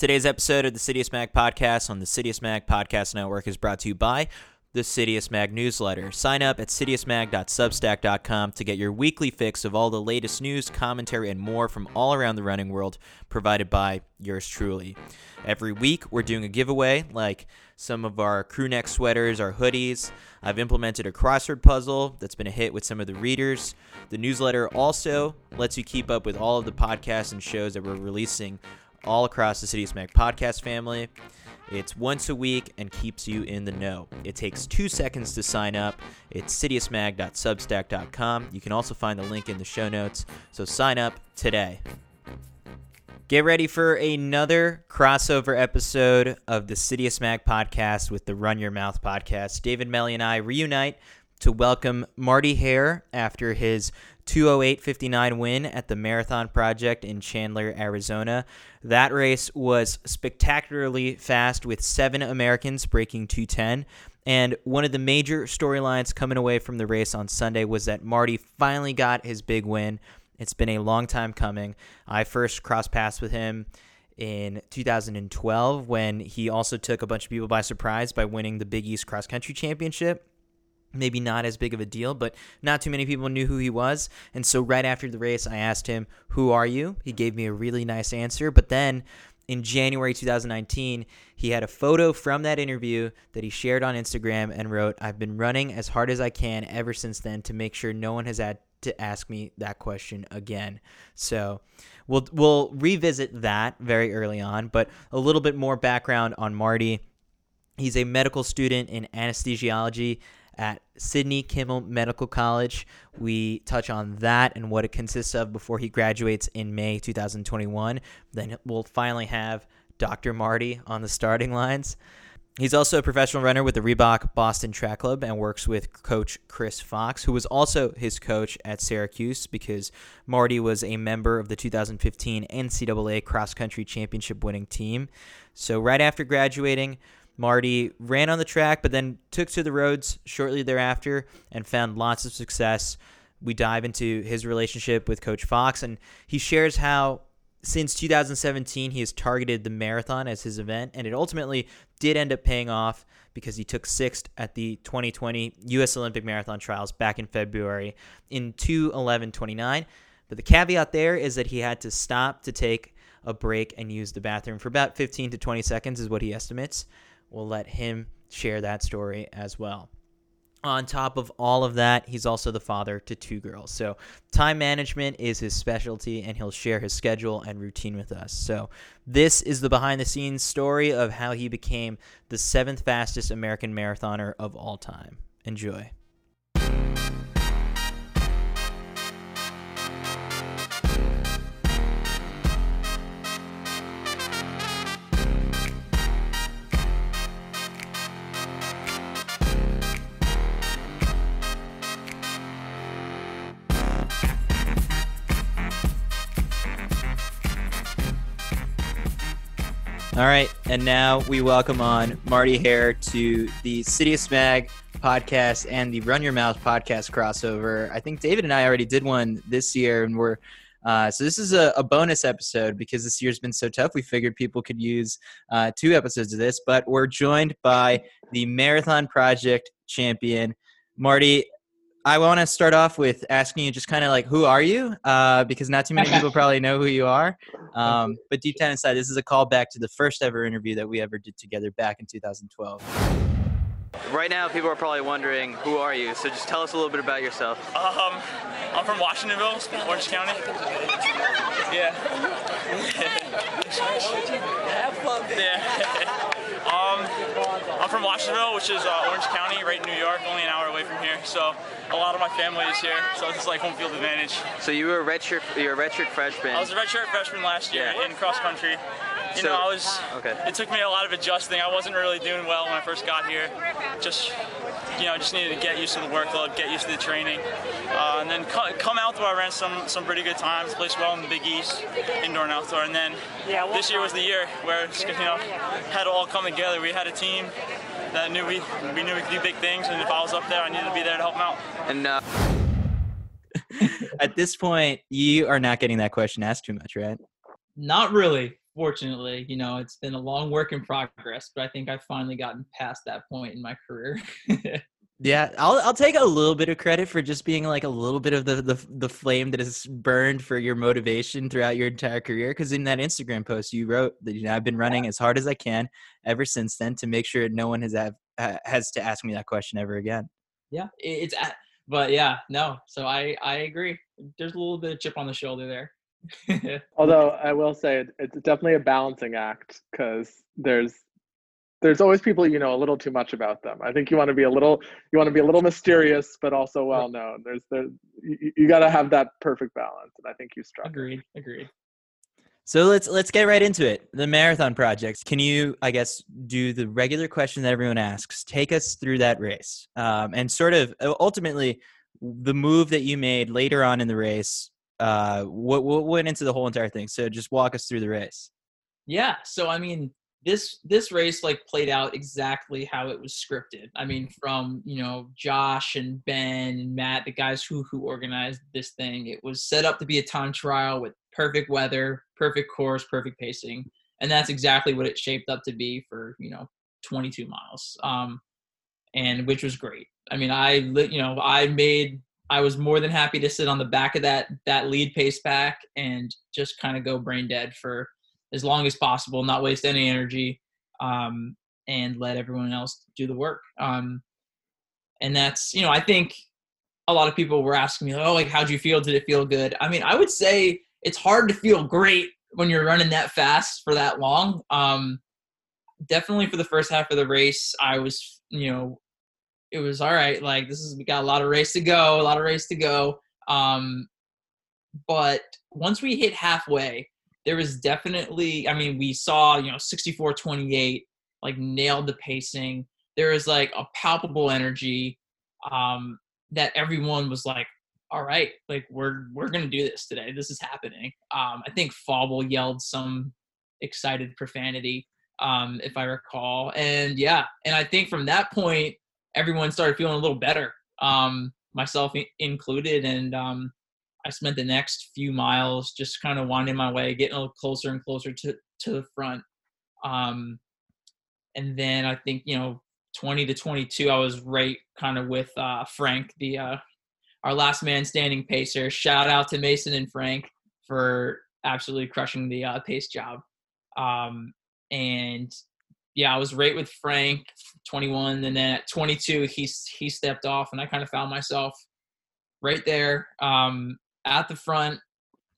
Today's episode of the Citius Mag podcast on the Citius Mag Podcast Network is brought to you by the Citius Mag newsletter. Sign up at citiusmag.substack.com to get your weekly fix of all the latest news, commentary, and more from all around the running world, provided by yours truly. Every week, we're doing a giveaway, like some of our crew neck sweaters, our hoodies. I've implemented a crossword puzzle that's been a hit with some of the readers. The newsletter also lets you keep up with all of the podcasts and shows that we're releasing all across the Citius Mag podcast family. It's once a week and keeps you in the know. It takes two seconds to sign up. It's citiusmag.substack.com. You can also find the link in the show notes. So sign up today. Get ready for another crossover episode of the Citius Mag podcast with the Run Your Mouth podcast. David Melly and I reunite to welcome Marty Hare after his 208.59 win at the Marathon Project in Chandler, Arizona. That race was spectacularly fast with seven Americans breaking 210. And one of the major storylines coming away from the race on Sunday was that Marty finally got his big win. It's been a long time coming. I first crossed paths with him in 2012 when he also took a bunch of people by surprise by winning the Big East Cross Country Championship maybe not as big of a deal, but not too many people knew who he was. And so right after the race, I asked him, Who are you? He gave me a really nice answer. But then in January 2019, he had a photo from that interview that he shared on Instagram and wrote, I've been running as hard as I can ever since then to make sure no one has had to ask me that question again. So we'll we'll revisit that very early on, but a little bit more background on Marty. He's a medical student in anesthesiology at Sidney Kimmel Medical College. We touch on that and what it consists of before he graduates in May 2021. Then we'll finally have Dr. Marty on the starting lines. He's also a professional runner with the Reebok Boston Track Club and works with coach Chris Fox, who was also his coach at Syracuse because Marty was a member of the 2015 NCAA cross country championship winning team. So, right after graduating, Marty ran on the track, but then took to the roads shortly thereafter and found lots of success. We dive into his relationship with Coach Fox, and he shares how since 2017 he has targeted the marathon as his event, and it ultimately did end up paying off because he took sixth at the 2020 U.S. Olympic Marathon Trials back in February in 2:11:29. But the caveat there is that he had to stop to take a break and use the bathroom for about 15 to 20 seconds, is what he estimates we'll let him share that story as well. On top of all of that, he's also the father to two girls. So, time management is his specialty, and he'll share his schedule and routine with us. So, this is the behind the scenes story of how he became the seventh fastest American marathoner of all time. Enjoy. All right, and now we welcome on Marty Hare to the Citius Mag podcast and the Run Your Mouth podcast crossover. I think David and I already did one this year, and we're uh, so this is a, a, bonus episode because this year's been so tough. We figured people could use uh, two episodes of this, but we're joined by the Marathon Project champion, Marty. I want to start off with asking you just kind of like, who are you? Uh, because not too many people probably know who you are. Um, but deep down inside, this is a callback to the first ever interview that we ever did together back in 2012. Right now, people are probably wondering, who are you? So just tell us a little bit about yourself. Um, I'm from Washingtonville, Orange County. Yeah. Have fun. Yeah. I'm from Washingtonville, which is uh, Orange County, right in New York, only an hour away from here. So a lot of my family is here, so it's like home field advantage. So you were a redshirt, you're a redshirt freshman. I was a redshirt freshman last year yeah. in cross country. You so, know, I was. Okay. It took me a lot of adjusting. I wasn't really doing well when I first got here. Just, you know, just needed to get used to the workload, get used to the training, uh, and then come out where I ran some some pretty good times, placed well in the Big East, indoor and outdoor, and then this year was the year where you know had it all come together. We had a team that knew we we knew we could do big things, and if I was up there, I needed to be there to help them out. And. Uh... At this point, you are not getting that question asked too much, right? Not really. fortunately, you know, it's been a long work in progress, but I think I've finally gotten past that point in my career. Yeah, I'll I'll take a little bit of credit for just being like a little bit of the the, the flame that has burned for your motivation throughout your entire career. Because in that Instagram post, you wrote that you know I've been running as hard as I can ever since then to make sure no one has have, has to ask me that question ever again. Yeah, it's but yeah, no. So I I agree. There's a little bit of chip on the shoulder there. Although I will say it's definitely a balancing act because there's there's always people you know a little too much about them. I think you want to be a little you want to be a little mysterious, but also well known. There's there you, you got to have that perfect balance, and I think you struck. Agreed. Agreed. So let's let's get right into it. The marathon projects. Can you, I guess, do the regular question that everyone asks? Take us through that race, um, and sort of uh, ultimately the move that you made later on in the race. Uh, what what went into the whole entire thing? So just walk us through the race. Yeah. So I mean, this this race like played out exactly how it was scripted. I mean, from you know Josh and Ben and Matt, the guys who who organized this thing, it was set up to be a time trial with perfect weather, perfect course, perfect pacing, and that's exactly what it shaped up to be for you know 22 miles, um, and which was great. I mean, I you know I made I was more than happy to sit on the back of that that lead pace pack and just kind of go brain dead for as long as possible, not waste any energy, um, and let everyone else do the work. Um, and that's, you know, I think a lot of people were asking me, oh, like, how'd you feel? Did it feel good? I mean, I would say it's hard to feel great when you're running that fast for that long. Um, definitely for the first half of the race, I was, you know, it was all right. Like this is we got a lot of race to go, a lot of race to go. Um, but once we hit halfway, there was definitely i mean we saw you know 64 28 like nailed the pacing. There was like a palpable energy um that everyone was like all right like we're we're gonna do this today. This is happening. Um i think Fauble yelled some excited profanity um if i recall. And yeah and i think from that point everyone started feeling a little better um myself included. And um I spent the next few miles just kind of winding my way, getting a little closer and closer to, to the front. Um, and then I think, you know, 20 to 22, I was right kind of with uh, Frank, the uh, our last man standing pacer. Shout out to Mason and Frank for absolutely crushing the uh, pace job. Um, and yeah, I was right with Frank, 21, and then at 22, he he stepped off, and I kind of found myself right there. Um, at the front,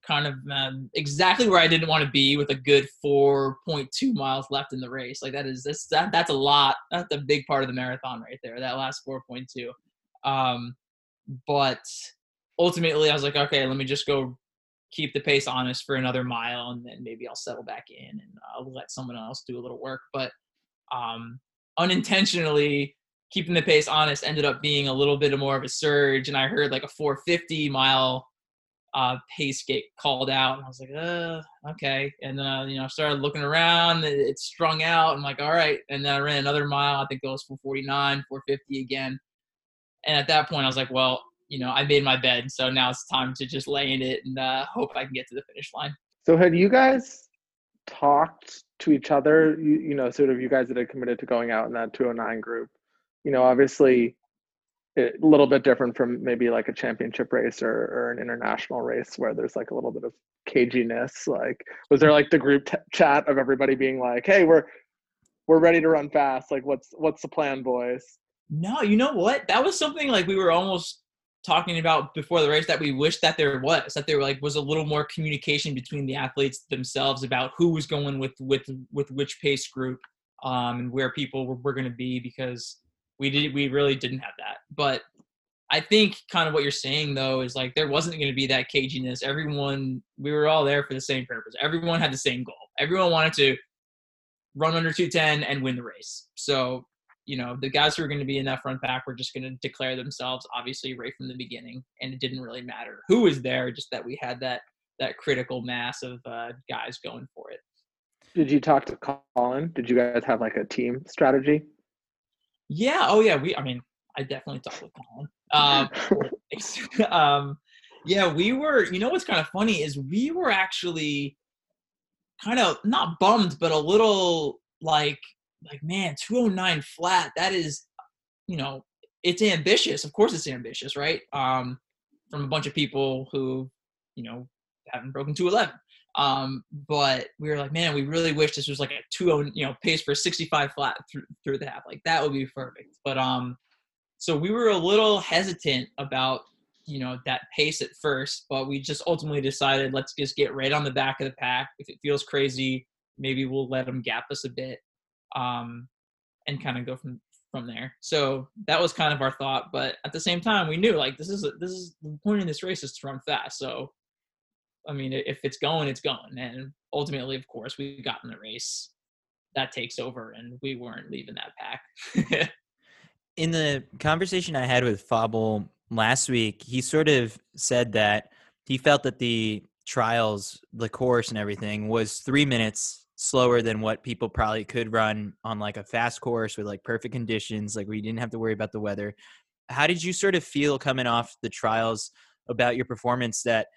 kind of um, exactly where I didn't want to be with a good 4.2 miles left in the race. Like that is that's that, that's a lot. That's a big part of the marathon right there. That last 4.2. Um, but ultimately, I was like, okay, let me just go keep the pace honest for another mile, and then maybe I'll settle back in and I'll uh, let someone else do a little work. But um, unintentionally, keeping the pace honest ended up being a little bit more of a surge, and I heard like a 450 mile uh, pace get called out, and I was like, uh, okay. And then uh, you know, I started looking around. It, it strung out. I'm like, all right. And then I ran another mile. I think it was 449, 450 again. And at that point, I was like, well, you know, I made my bed, so now it's time to just lay in it and uh, hope I can get to the finish line. So, had you guys talked to each other? You, you know, sort of you guys that had committed to going out in that 209 group. You know, obviously a little bit different from maybe like a championship race or, or an international race where there's like a little bit of caginess like was there like the group t- chat of everybody being like hey we're we're ready to run fast. Like what's what's the plan boys? No you know what? That was something like we were almost talking about before the race that we wish that there was that there like was a little more communication between the athletes themselves about who was going with with with which pace group um and where people were, were going to be because we did we really didn't have that. But I think kind of what you're saying though is like there wasn't going to be that caginess. Everyone we were all there for the same purpose. Everyone had the same goal. Everyone wanted to run under 210 and win the race. So, you know, the guys who were going to be in that front pack were just going to declare themselves obviously right from the beginning and it didn't really matter who was there just that we had that that critical mass of uh, guys going for it. Did you talk to Colin? Did you guys have like a team strategy? Yeah. Oh, yeah. We. I mean, I definitely talked with Colin. Um, um, yeah, we were. You know what's kind of funny is we were actually kind of not bummed, but a little like like man, 209 flat. That is, you know, it's ambitious. Of course, it's ambitious, right? Um, from a bunch of people who, you know, haven't broken 211. Um, but we were like, man, we really wish this was like a 2 you know, pace for 65 flat through, through the half. Like that would be perfect. But um, so we were a little hesitant about you know that pace at first, but we just ultimately decided let's just get right on the back of the pack. If it feels crazy, maybe we'll let them gap us a bit, um, and kind of go from from there. So that was kind of our thought, but at the same time, we knew like this is this is the point in this race is to run fast. So, I mean, if it's going, it's going, and ultimately, of course, we got in the race. That takes over, and we weren't leaving that pack. in the conversation I had with Fauble last week, he sort of said that he felt that the trials, the course and everything was three minutes slower than what people probably could run on like a fast course with like perfect conditions, like we didn't have to worry about the weather. How did you sort of feel coming off the trials about your performance that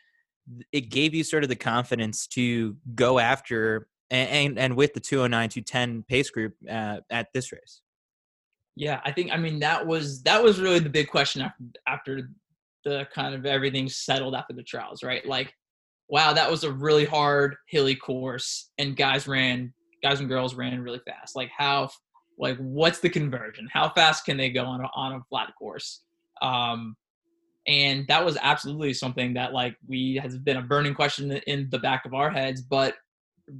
it gave you sort of the confidence to go after and, and, and with the 209 210 pace group uh, at this race? Yeah, I think I mean that was that was really the big question after after the kind of everything settled after the trials, right? Like, wow, that was a really hard hilly course, and guys ran, guys and girls ran really fast. Like how, like what's the conversion? How fast can they go on a, on a flat course? Um, and that was absolutely something that like we has been a burning question in the back of our heads, but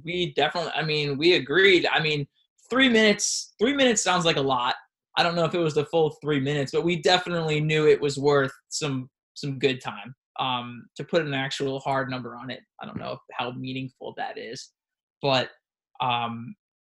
we definitely, I mean, we agreed. I mean, three minutes, three minutes sounds like a lot I don't know if it was the full three minutes, but we definitely knew it was worth some some good time. Um, to put an actual hard number on it, I don't know how meaningful that is, but um,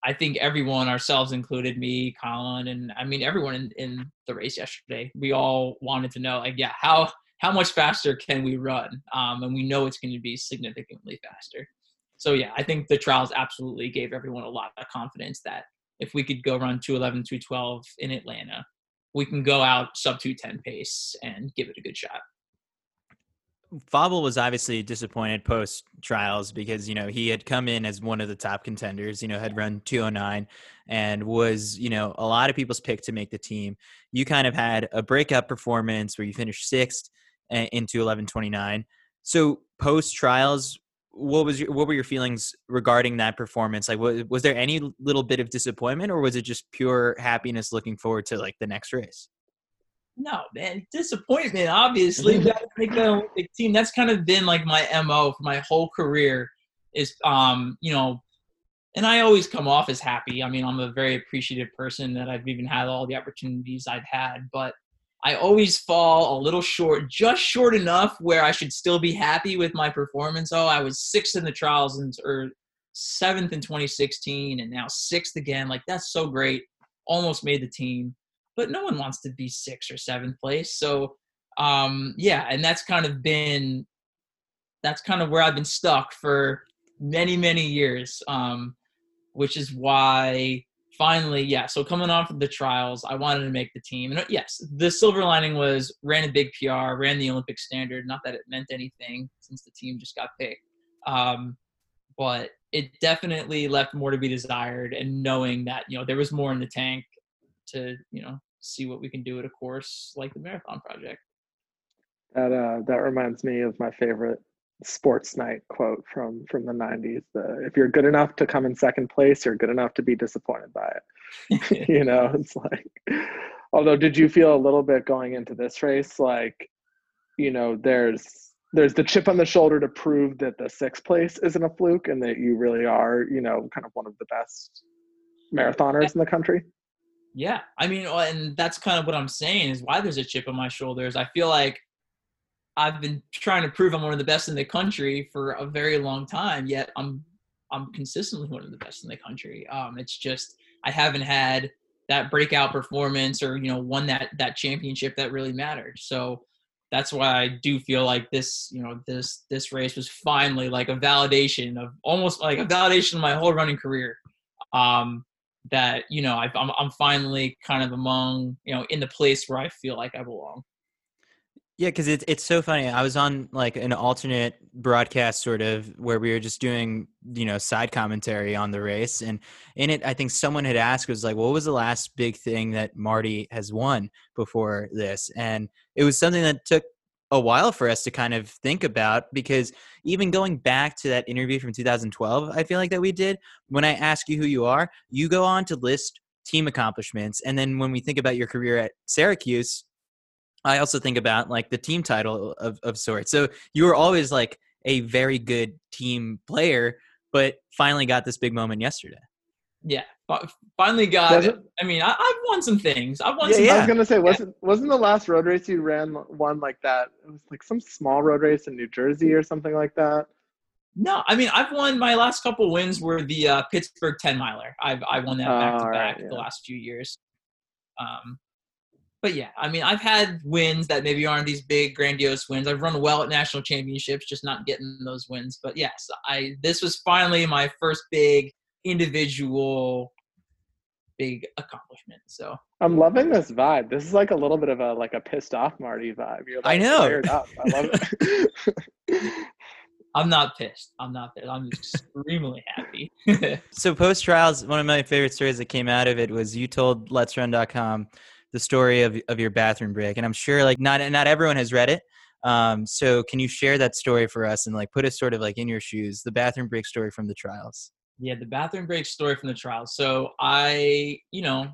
I think everyone, ourselves included, me, Colin, and I mean everyone in, in the race yesterday, we all wanted to know, like, yeah, how how much faster can we run? Um, and we know it's going to be significantly faster. So yeah, I think the trials absolutely gave everyone a lot of confidence that if we could go run 211, 212 in Atlanta, we can go out sub 210 pace and give it a good shot. Fauble was obviously disappointed post trials because you know he had come in as one of the top contenders. You know, had run 209 and was you know a lot of people's pick to make the team. You kind of had a breakout performance where you finished sixth into 11:29. So post trials, what was your what were your feelings regarding that performance like was, was there any little bit of disappointment or was it just pure happiness looking forward to like the next race no man disappointment obviously to make the olympic team that's kind of been like my mo for my whole career is um you know and i always come off as happy i mean i'm a very appreciative person that i've even had all the opportunities i've had but I always fall a little short, just short enough where I should still be happy with my performance. Oh, I was sixth in the trials and or seventh in 2016, and now sixth again. Like that's so great. Almost made the team, but no one wants to be sixth or seventh place. So, um, yeah, and that's kind of been that's kind of where I've been stuck for many many years. Um, which is why finally, yeah. So coming on from the trials, I wanted to make the team. And uh, yes, the silver lining was ran a big PR, ran the Olympic standard. Not that it meant anything since the team just got picked, um, but it definitely left more to be desired. And knowing that you know there was more in the tank to you know see what we can do at a course like the Marathon Project. That uh, that reminds me of my favorite sports night quote from from the 90s the if you're good enough to come in second place you're good enough to be disappointed by it. You know it's like although did you feel a little bit going into this race like you know there's there's the chip on the shoulder to prove that the sixth place isn't a fluke and that you really are you know kind of one of the best marathoners in the country yeah i mean and that's kind of what i'm saying is why there's a chip on my shoulders i feel like I've been trying to prove I'm one of the best in the country for a very long time. Yet I'm I'm consistently one of the best in the country. Um, it's just I haven't had that breakout performance or you know won that that championship that really mattered. So that's why I do feel like this you know this this race was finally like a validation of almost like a validation of my whole running career. Um, that you know i I'm I'm finally kind of among you know in the place where I feel like I belong Yeah, because it's it's so funny. I was on like an alternate broadcast, sort of, where we were just doing you know side commentary on the race, and in it, I think someone had asked was like, "What was the last big thing that Marty has won before this?" And it was something that took a while for us to kind of think about because even going back to that interview from 2012, I feel like that we did. When I ask you who you are, you go on to list team accomplishments, and then when we think about your career at Syracuse I also think about like the team title of, of sorts. So you were always like a very good team player, but finally got this big moment yesterday. Yeah, finally got. it, I mean, I, have won some things. I've won. Yeah, some yeah. I was gonna say, wasn't wasn't the last road race you ran one like that? It was like some small road race in New Jersey or something like that. No, I mean I've won my last couple wins were the uh, Pittsburgh ten miler. I've I won that back to back the last few years. Um, but yeah, I mean, I've had wins that maybe aren't these big, grandiose wins. I've run well at national championships, just not getting those wins. But yes, I this was finally my first big individual big accomplishment. So I'm loving this vibe. This is like a little bit of a like a pissed off Marty vibe. You're like I know. I love it. I'm not pissed. I'm not pissed. I'm extremely happy. so post trials, one of my favorite stories that came out of it was you told LetsRun.com the story of of your bathroom break, and I'm sure like not not everyone has read it. Um, so can you share that story for us and like put us sort of like in your shoes, the bathroom break story from the trials? Yeah, the bathroom break story from the trial. So I, you know,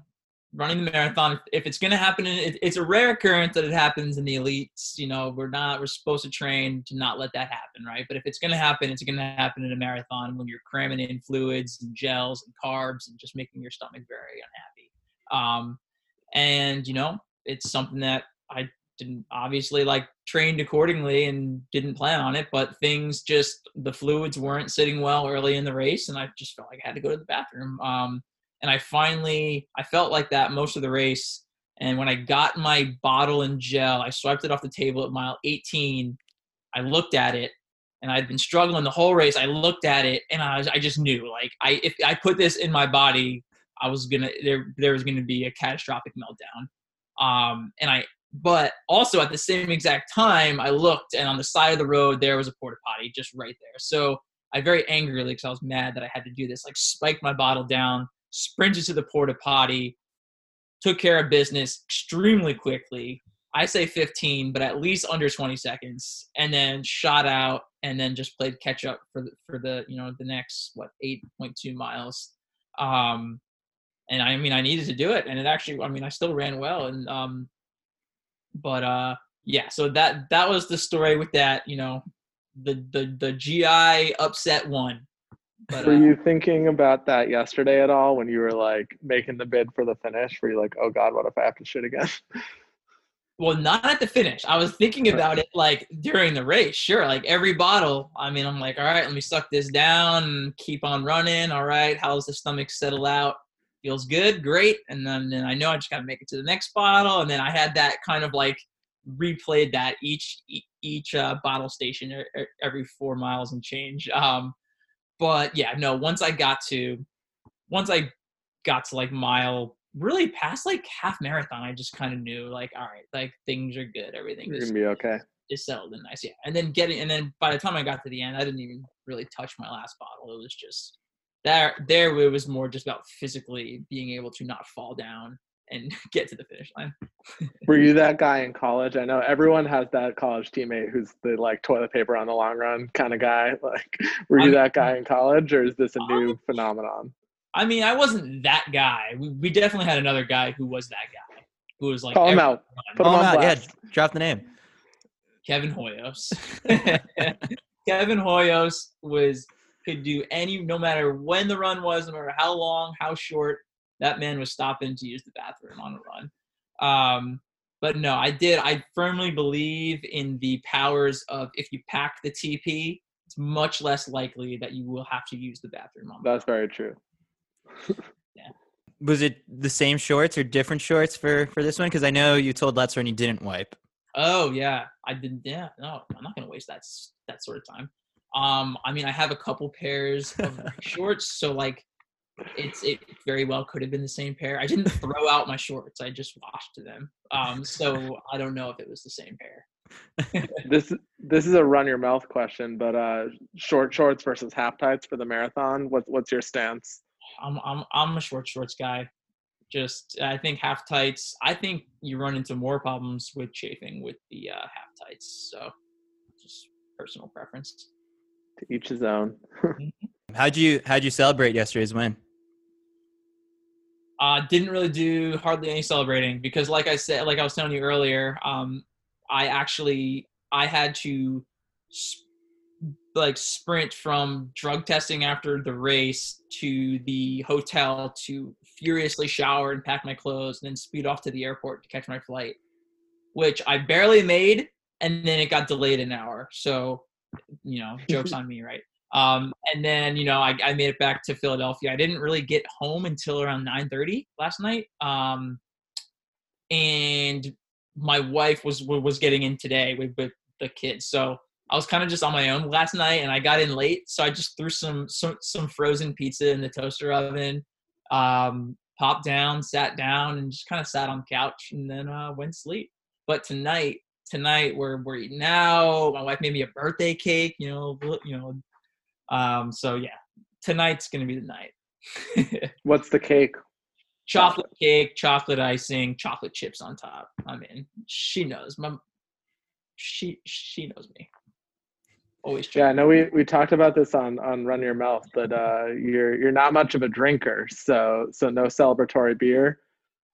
running the marathon, if it's going to happen, it, it's a rare occurrence that it happens in the elites. You know, we're not, we're supposed to train to not let that happen, right? But if it's going to happen, it's going to happen in a marathon when you're cramming in fluids and gels and carbs and just making your stomach very unhappy. Um, and you know it's something that i didn't obviously like trained accordingly and didn't plan on it but things just the fluids weren't sitting well early in the race and i just felt like i had to go to the bathroom um, and i finally i felt like that most of the race and when i got my bottle and gel i swiped it off the table at mile 18 i looked at it and I'd been struggling the whole race. I looked at it and I, was, I just knew like I if I put this in my body, I was gonna there there was gonna be a catastrophic meltdown. Um, and I but also at the same exact time I looked and on the side of the road there was a porta potty just right there. So I very angrily because I was mad that I had to do this, like spiked my bottle down, sprinted to the porta potty, took care of business extremely quickly. I say 15, but at least under 20 seconds, and then shot out, and then just played catch up for the, for the you know the next what 8.2 miles. Um, and I mean I needed to do it, and it actually I mean I still ran well, and um, but uh, yeah, so that that was the story with that, you know, the the the GI upset one. But, were uh, you thinking about that yesterday at all when you were like making the bid for the finish? Were you like, oh God, what if I have to shit again? Well, not at the finish. I was thinking about it like during the race. Sure, like every bottle. I mean, I'm like, all right, let me suck this down and keep on running. All right, how's the stomach settle out? Feels good, great. And then, then I know I just got to make it to the next bottle. And then I had that kind of like replayed that each each uh, bottle station every four miles and change. Um, but yeah, no. Once I got to, once I got to like mile, really past like half marathon, I just kind of knew like, all right, like things are good, everything is gonna be okay. Is settled and nice, yeah. And then getting, and then by the time I got to the end, I didn't even really touch my last bottle. It was just there there it was more just about physically being able to not fall down and get to the finish line. Were you that guy in college? I know everyone has that college teammate who's the like toilet paper on the long run kind of guy. Like, were you I'm, that guy in college, or is this a new um, phenomenon? I mean, I wasn't that guy. We, we definitely had another guy who was that guy, who was like call him out, put call him, out. Yeah, drop the name. Kevin Hoyos. Kevin Hoyos was could do any, no matter when the run was, no matter how long, how short, that man was stopping to use the bathroom on a run. Um, but no, I did. I firmly believe in the powers of if you pack the TP, it's much less likely that you will have to use the bathroom on. That's very true. yeah. Was it the same shorts or different shorts for for this one? Because I know you told LetsRun you didn't wipe. Oh yeah, I didn't. Yeah, no, I'm not gonna waste that that sort of time. Um, I mean, I have a couple pairs of shorts, so like, it's it very well could have been the same pair. I didn't throw out my shorts; I just washed them. Um, so I don't know if it was the same pair. this this is a run your mouth question, but uh, short shorts versus half tights for the marathon. What's what's your stance? I'm I'm I'm a short shorts guy. Just I think half tights. I think you run into more problems with chafing with the uh, half tights. So just personal preference. To each his own. Mm-hmm. how'd you how'd you celebrate yesterday's win? Uh, didn't really do hardly any celebrating because, like I said, like I was telling you earlier, um, I actually I had to like sprint from drug testing after the race to the hotel to furiously shower and pack my clothes and then speed off to the airport to catch my flight, which I barely made, and then it got delayed an hour. So, you know, jokes on me, right? Um, and then you know I, I made it back to Philadelphia. I didn't really get home until around 9:30 last night. Um, and my wife was was getting in today with, with the kids, so I was kind of just on my own last night, and I got in late, so I just threw some some, some frozen pizza in the toaster oven, um, popped down, sat down, and just kind of sat on the couch, and then uh, went to sleep. But tonight, tonight we're we're eating out. My wife made me a birthday cake, you know, you know. Um, so yeah, tonight's gonna be the night. What's the cake? chocolate cake, chocolate icing, chocolate chips on top. I mean, she knows. My she she knows me. Always. Yeah, I know we we talked about this on on Run Your Mouth, but uh, you're you're not much of a drinker, so so no celebratory beer.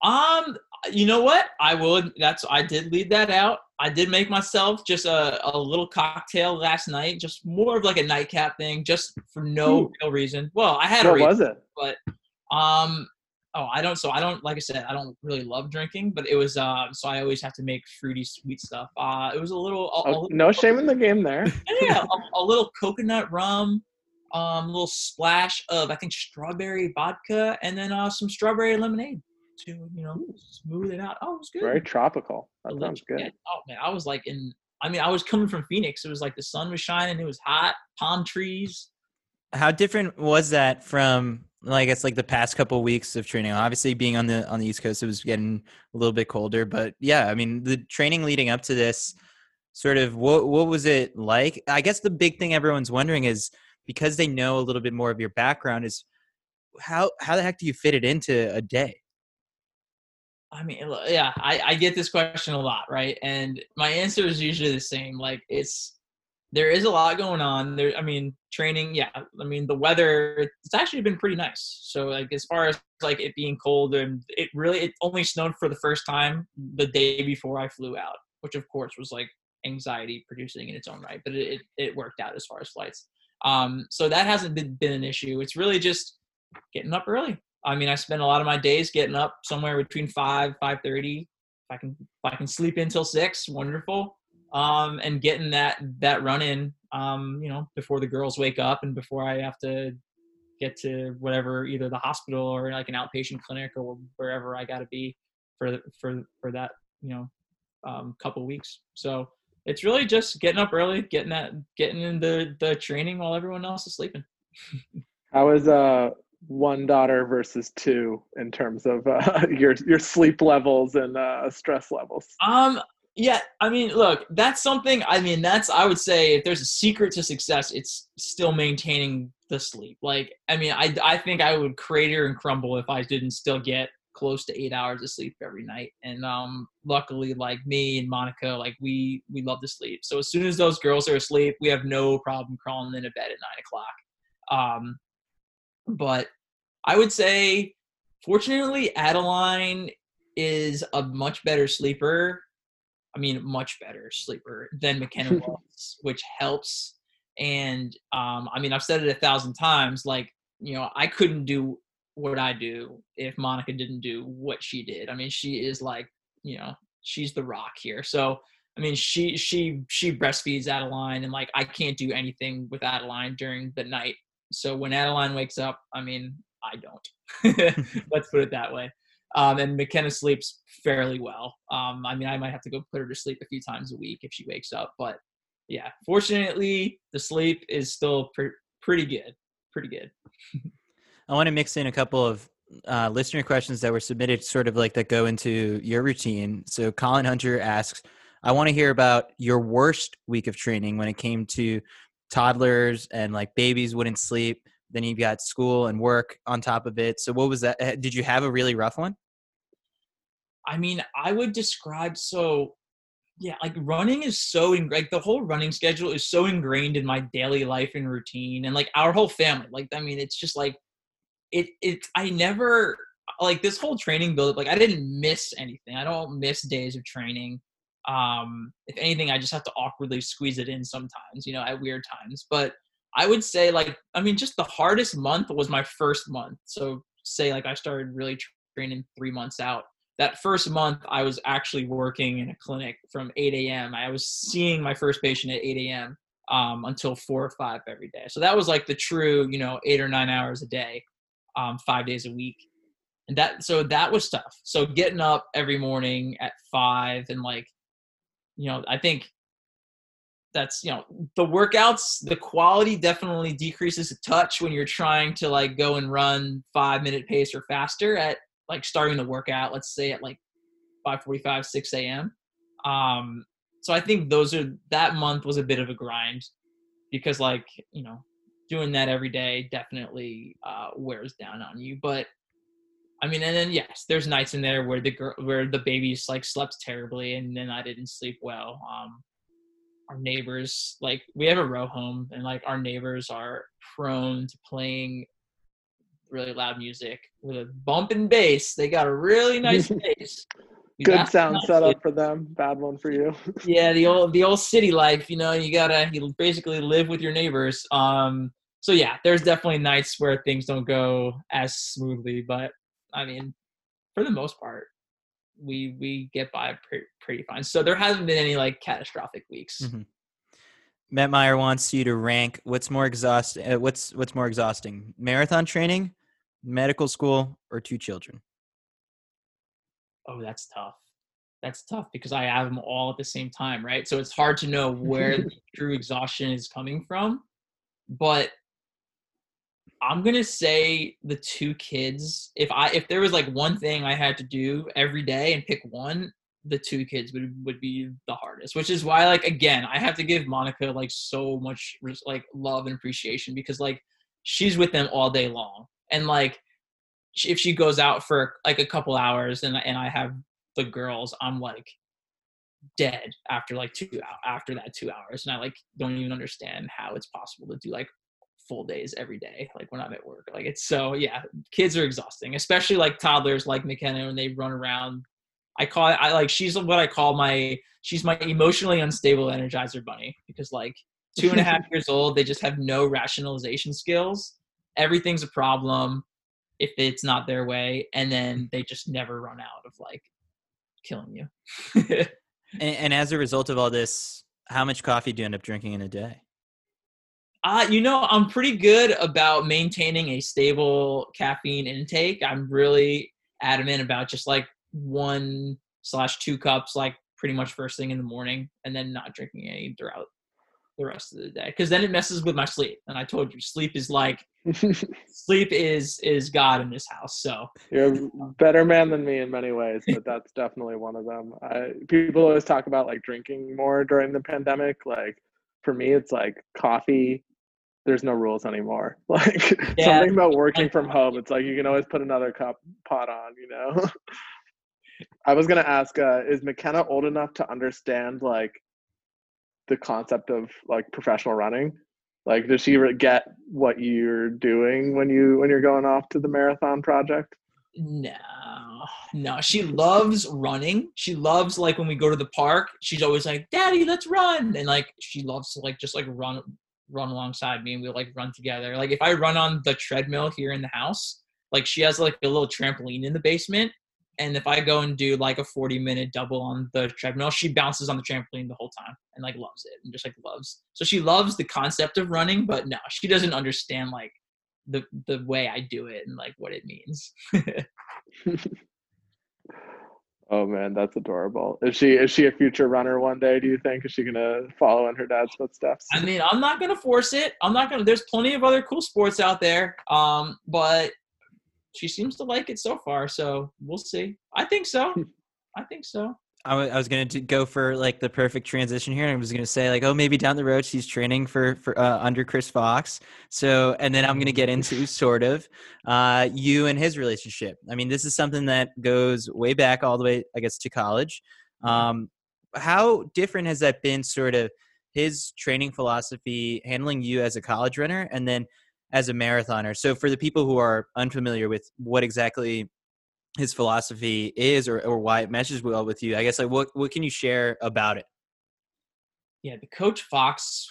Um, you know what? I would. That's I did leave that out. I did make myself just a, a little cocktail last night, just more of like a nightcap thing, just for no Ooh. real reason. Well, I had what a reason, was it? But um, oh i don't so i don't like i said i don't really love drinking but it was uh so i always have to make fruity sweet stuff uh it was a little, a, oh, a little no shame in the game there yeah a, a, little coconut rum um a little splash of i think strawberry vodka and then uh some strawberry lemonade to you know smooth it out oh it was good very tropical that sounds good yeah. oh man i was like in i mean i was coming from phoenix it was like the sun was shining it was hot palm trees how different was that from like I guess like the past couple weeks of training. Obviously, being on the on the East Coast, it was getting a little bit colder. But yeah, I mean, the training leading up to this, sort of what what was it like? I guess the big thing everyone's wondering is because they know a little bit more of your background is how how the heck do you fit it into a day? I mean, yeah, I, I get this question a lot, right? And my answer is usually the same. Like it's there is a lot going on there i mean training yeah i mean the weather it's actually been pretty nice so like as far as like it being cold and it really it only snowed for the first time the day before i flew out which of course was like anxiety producing in its own right but it, it, worked out as far as flights um so that hasn't been, been an issue it's really just getting up early i mean i spend a lot of my days getting up somewhere between 5 5.30 if i can if i can sleep until 6 wonderful um, and getting that that run in, um, you know, before the girls wake up and before I have to get to whatever either the hospital or like an outpatient clinic or wherever I got to be for for for that you know um, couple weeks. So it's really just getting up early, getting that getting in the the training while everyone else is sleeping. How is uh one daughter versus two in terms of uh, your your sleep levels and uh, stress levels? Um, yeah, I mean, look, that's something. I mean, that's I would say if there's a secret to success, it's still maintaining the sleep. Like, I mean, I I think I would crater and crumble if I didn't still get close to eight hours of sleep every night. And um, luckily, like me and Monica, like we we love to sleep. So as soon as those girls are asleep, we have no problem crawling into bed at nine o'clock. Um, but I would say, fortunately, Adeline is a much better sleeper I mean, much better sleeper than McKenna was, which helps. And um, I mean, I've said it a thousand times. Like, you know, I couldn't do what I do if Monica didn't do what she did. I mean, she is like, you know, she's the rock here. So, I mean, she she she breastfeeds Adeline, and like I can't do anything with Adeline during the night. So when Adeline wakes up, I mean, I don't. Let's put it that way. Um, and McKenna sleeps fairly well. Um, I mean, I might have to go put her to sleep a few times a week if she wakes up, but yeah, fortunately, the sleep is still pr- pretty good. Pretty good. I want to mix in a couple of uh, listener questions that were submitted, sort of like that go into your routine. So Colin Hunter asks, I want to hear about your worst week of training when it came to toddlers and like babies wouldn't sleep. Then you've got school and work on top of it. So what was that? Eh, did you have a really rough one? I mean, I would describe so yeah, like running is so in, like the whole running schedule is so ingrained in my daily life and routine and like our whole family. Like I mean, it's just like it it I never like this whole training build up like I didn't miss anything. I don't miss days of training. Um if anything I just have to awkwardly squeeze it in sometimes, you know, at weird times. But I would say like I mean just the hardest month was my first month. So say like I started really training 3 months out. That first month i was actually working in a clinic from 8 a.m i was seeing my first patient at 8 a.m um, until 4 or 5 every day. So that was like the true you know eight or nine hours a day um, five days a week. And that so that was tough. So getting up every morning at 5 and like you know i think that's you know the workouts the quality definitely decreases a touch when you're trying to like go and run five minute pace or faster at like starting the workout, let's say at like 5:45, 6 a.m. Um, so I think those are that month was a bit of a grind because like you know doing that every day definitely uh, wears down on you. But I mean, and then yes, there's nights in there where the girl, where the babies like slept terribly, and then I didn't sleep well. Um, our neighbors, like we have a row home, and like our neighbors are prone to playing really loud music with a bump and bass. They got a really nice bass. Good sound setup for them. Bad one for you. yeah, the old the old city life. You know, you gotta you basically live with your neighbors. Um, so yeah, there's definitely nights where things don't go as smoothly, but I mean, for the most part, we we get by pretty, pretty fine. So there hasn't been any like catastrophic weeks. Mm-hmm. Matt Meyer wants you to rank what's more exhausting. Uh, what's what's more exhausting, marathon training medical school, or two children? Oh, that's tough. That's tough because I have them all at the same time, right? So it's hard to know where the true exhaustion is coming from. But I'm gonna say the two kids. If I if there was like one thing I had to do every day and pick one, the two kids would would be the hardest. Which is why like again I have to give Monica like so much like love and appreciation because like she's with them all day long and like if she goes out for like a couple hours and and I have the girls, I'm like dead after like two after that two hours, and I like don't even understand how it's possible to do like full days every day, like when I'm at work. Like it's so yeah, kids are exhausting, especially like toddlers like McKenna when they run around. I call it I like she's what I call my she's my emotionally unstable energizer bunny because like two and a half years old, they just have no rationalization skills everything's a problem if it's not their way and then they just never run out of like killing you and, and, as a result of all this how much coffee do you end up drinking in a day uh, you know i'm pretty good about maintaining a stable caffeine intake. I'm really adamant about just like one slash two cups like pretty much first thing in the morning and then not drinking any throughout the rest of the day because then it messes with my sleep and i told you sleep is like sleep is is god in this house so. You're a better man than me in many ways but that's definitely one of them. I, people always talk about like drinking more during the pandemic like for me it's like coffee there's no rules anymore like yeah. something about working from home it's like you can always put another cup pot on you know i was going to ask uh, is mckenna old enough to understand like the concept of like professional running? Like, does she get what you're doing when you when you're going off to the marathon project? No, no. She loves running. She loves like when we go to the park. She's always like, "Daddy, let's run!" And like she loves to like just like run run alongside me, and we like run together. Like if I run on the treadmill here in the house, like she has like a little trampoline in the basement, and if I go and do like a 40 minute double on the treadmill, she bounces on the trampoline the whole time and like loves it and just like loves. So she loves the concept of running, but no, she doesn't understand like the the way I do it and like what it means. oh man, that's adorable. Is she is she a future runner one day? Do you think is she gonna follow in her dad's footsteps? I mean, I'm not gonna force it. I'm not gonna. There's plenty of other cool sports out there. Um, but she seems to like it so far. So we'll see. I think so. I think so. I, w- I was going to go for like the perfect transition here. And I was going to say like, oh, maybe down the road she's training for for uh, under Chris Fox. So, and then I'm going to get into sort of uh, you and his relationship. I mean, this is something that goes way back all the way, I guess, to college. Um, how different has that been? Sort of his training philosophy, handling you as a college runner, and then as a marathoner. So, for the people who are unfamiliar with what exactly his philosophy is or, or why it meshes well with you i guess like what, what can you share about it? Yeah the coach fox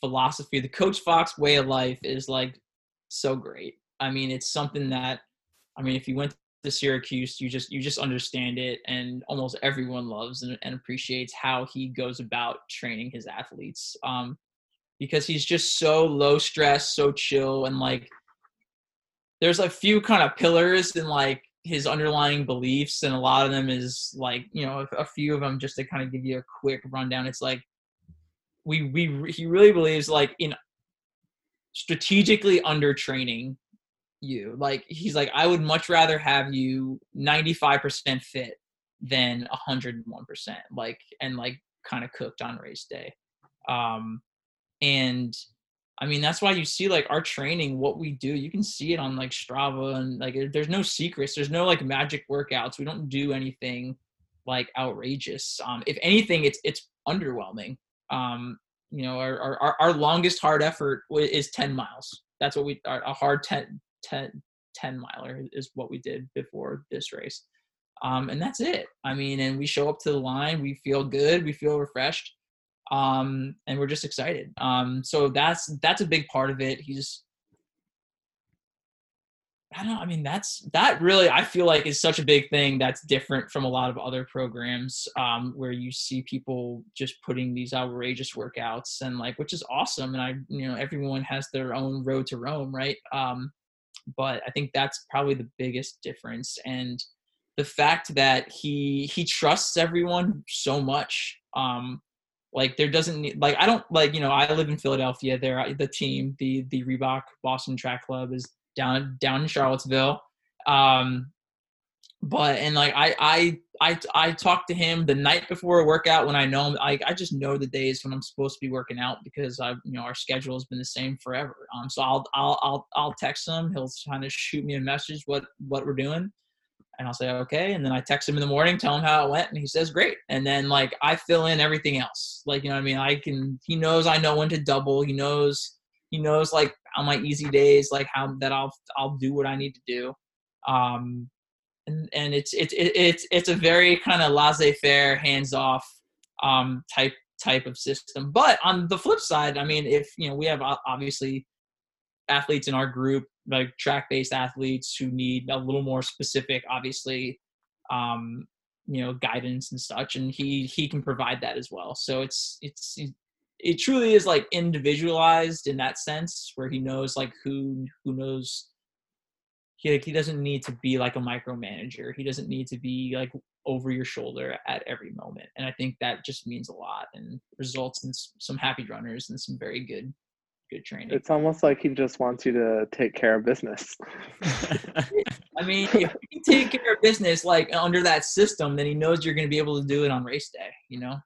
philosophy the coach fox way of life is like so great. I mean it's something that i mean if you went to syracuse you just you just understand it and almost everyone loves and, and appreciates how he goes about training his athletes um because he's just so low stress so chill and like there's a few kind of pillars in like his underlying beliefs and a lot of them is like you know a, a few of them just to kind of give you a quick rundown. It's like we we he really believes like in strategically under training you. Like he's like i would much rather have you 95% fit than 101% like and like kind of cooked on race day. Um and I mean, that's why you see like our training, what we do. You can see it on like Strava and like there's no secrets. There's no like magic workouts. We don't do anything like outrageous. Um, if anything, it's it's underwhelming. Um, you know, our, our our longest hard effort is 10 miles. That's what we a hard 10 10 10 miler is what we did before this race. Um, and that's it. I mean, and we show up to the line, we feel good, we feel refreshed um, and we're just excited. Um, so that's that's a big part of it. He's I don't I mean that's that really I feel like is such a big thing that's different from a lot of other programs um, where you see people just putting these outrageous workouts and like which is awesome and I you know everyone has their own road to Rome right um, but I think that's probably the biggest difference and the fact that he he trusts everyone so much um, like there doesn't need like I don't like you know I live in Philadelphia. There the team the the Reebok Boston Track Club is down down in Charlottesville. Um, but and like I I I I talk to him the night before a workout when I know him. I I just know the days when I'm supposed to be working out because I you know our schedule has been the same forever. Um, so I'll I'll I'll I'll text him. He'll kind of shoot me a message what what we're doing and I'll say okay, and then I text him in the morning, tell him how it went, and he says great, and then like I fill in everything else, like you know what I mean. I can he knows I know when to double. He knows he knows like on my easy days like how that I'll I'll do what I need to do, um, and and it's it's it's it's a very kind of laissez faire, hands off um type type of system. But on the flip side, I mean, if you know we have obviously athletes in our group, like track based athletes who need a little more specific, obviously, um, you know, guidance and such, and he he can provide that as well. So it's it's it truly is like individualized in that sense, where he knows like who who knows. He like, he doesn't need to be like a micromanager. He doesn't need to be like over your shoulder at every moment, and I think that just means a lot and results in some happy runners and some very good good training. It's almost like he just wants you to take care of business. I mean, if you take care of business like under that system, then he knows you're going to be able to do it on race day. You know.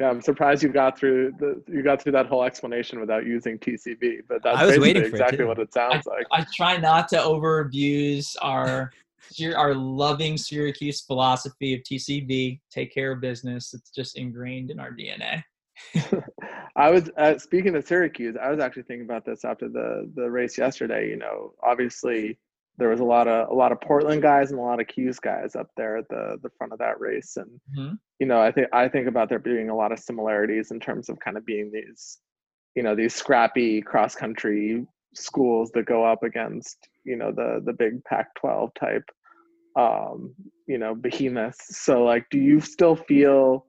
Yeah, I'm surprised you got through the you got through that whole explanation without using TCB, but that's I was waiting exactly it what it sounds I, like. I try not to over abuse our our loving Syracuse philosophy of TCB, take care of business. It's just ingrained in our DNA. I was uh, speaking of Syracuse. I was actually thinking about this after the the race yesterday. You know, obviously there was a lot of a lot of Portland guys and a lot of Cuse guys up there at the the front of that race, and mm-hmm. you know, I think I think about there being a lot of similarities in terms of kind of being these, you know, these scrappy cross country schools that go up against you know the the big Pac-12 type, um, you know, behemoths. So like, do you still feel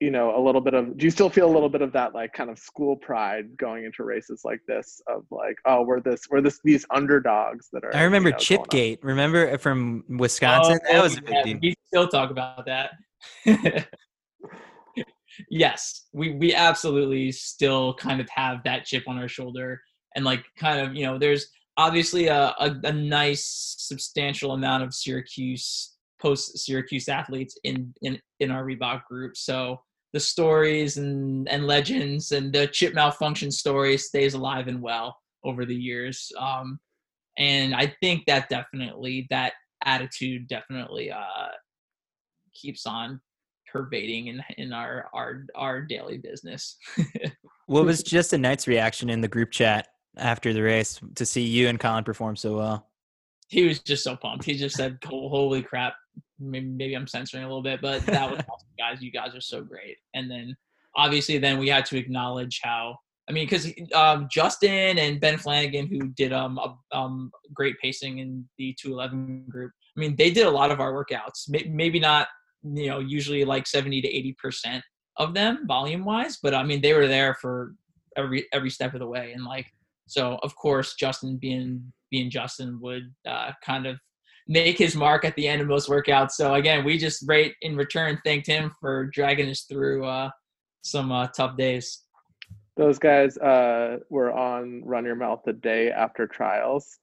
you know a little bit of do you still feel a little bit of that like kind of school pride going into races like this of like oh we're this we're this these underdogs that are i remember you know, chipgate. Remember from wisconsin? Oh, that was a big deal we still talk about that. Yes we we absolutely still kind of have that chip on our shoulder and like kind of you know there's obviously a, a, a nice substantial amount of syracuse post Syracuse athletes in in in our Reebok group. So the stories and and legends and the chip malfunction story stays alive and well over the years. Um, and I think that definitely that attitude definitely uh, keeps on pervading in in our our our daily business. what was Justin Knight's reaction in the group chat after the race to see you and Colin perform so well? He was just so pumped. He just said, "Holy crap!" Maybe, I'm censoring a little bit, but that was awesome, guys. You guys are so great. And then obviously, then we had to acknowledge how. I mean, because um, Justin and Ben Flanagan, who did um, a, um, great pacing in the 211 group, I mean, they did a lot of our workouts. Maybe not you know usually like 70 to 80 percent of them volume wise but i mean they were there for every every step of the way and like so of course justin being being justin would uh, kind of make his mark at the end of most workouts. So again we just rate in return thanked him for dragging us through uh, some uh, tough days. Those guys uh, were on run your mouth the day after trials.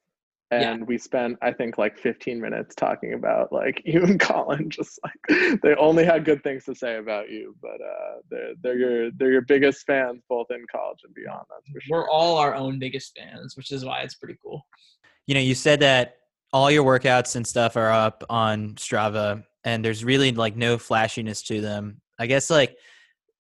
And yeah. we spent i think like 15 minutes talking about like you and colin just like they only had good things to say about you but uh they're, they're your they're your biggest fans both in college and beyond that's for sure. We're all our own biggest fans which is why it's pretty cool. You know you said that all your workouts and stuff are up on strava and there's really like no flashiness to them. I guess like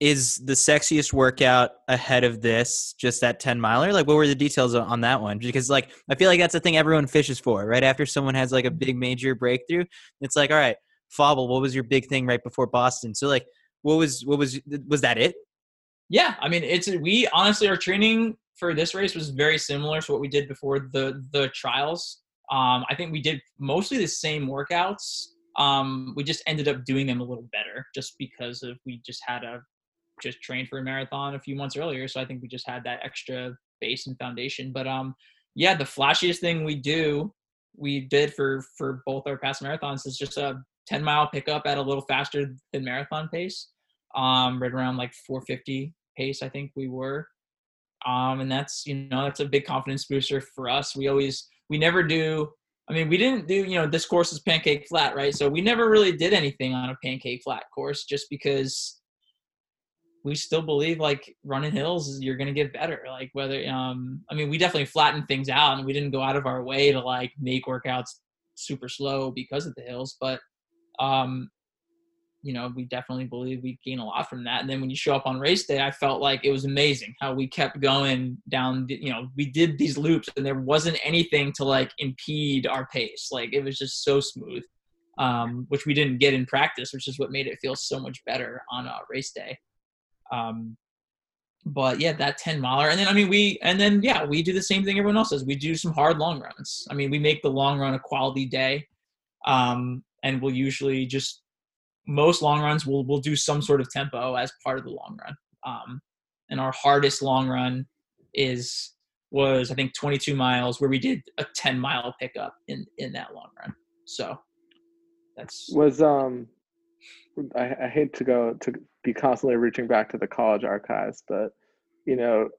is the sexiest workout ahead of this just that 10 miler? Like what were the details on that one? Because like i feel like that's the thing everyone fishes for right? After someone has like a big major breakthrough it's like all right Fauble what was your big thing right before boston? So like what was what was was that it? Yeah i mean it's we honestly our training for this race was very similar to what we did before the the trials um i think we did mostly the same workouts um, we just ended up doing them a little better just because of we just had a just trained for a marathon a few months earlier, so I think we just had that extra base and foundation. But um, yeah, the flashiest thing we do, we did for for both our past marathons is just a 10 mile pickup at a little faster than marathon pace, um, right around like 450 pace, I think we were. Um, and that's you know that's a big confidence booster for us. We always we never do. I mean, we didn't do you know this course is pancake flat, right? So we never really did anything on a pancake flat course just because we still believe like running hills you're going to get better like whether um i mean we definitely flattened things out and we didn't go out of our way to like make workouts super slow because of the hills but um you know we definitely believe we gain a lot from that and then when you show up on race day i felt like it was amazing how we kept going down you know we did these loops and there wasn't anything to like impede our pace like it was just so smooth um, which we didn't get in practice which is what made it feel so much better on a race day um, but yeah, that 10 miler. And then, I mean, we, and then, yeah, we do the same thing everyone else does. We do some hard long runs. I mean, we make the long run a quality day. Um, and we'll usually just, most long runs, we'll, we'll do some sort of tempo as part of the long run. Um, and our hardest long run is, was I think 22 miles where we did a 10 mile pickup in, in that long run. So that's was, um, I, I hate to go to be constantly reaching back to the college archives, but you know,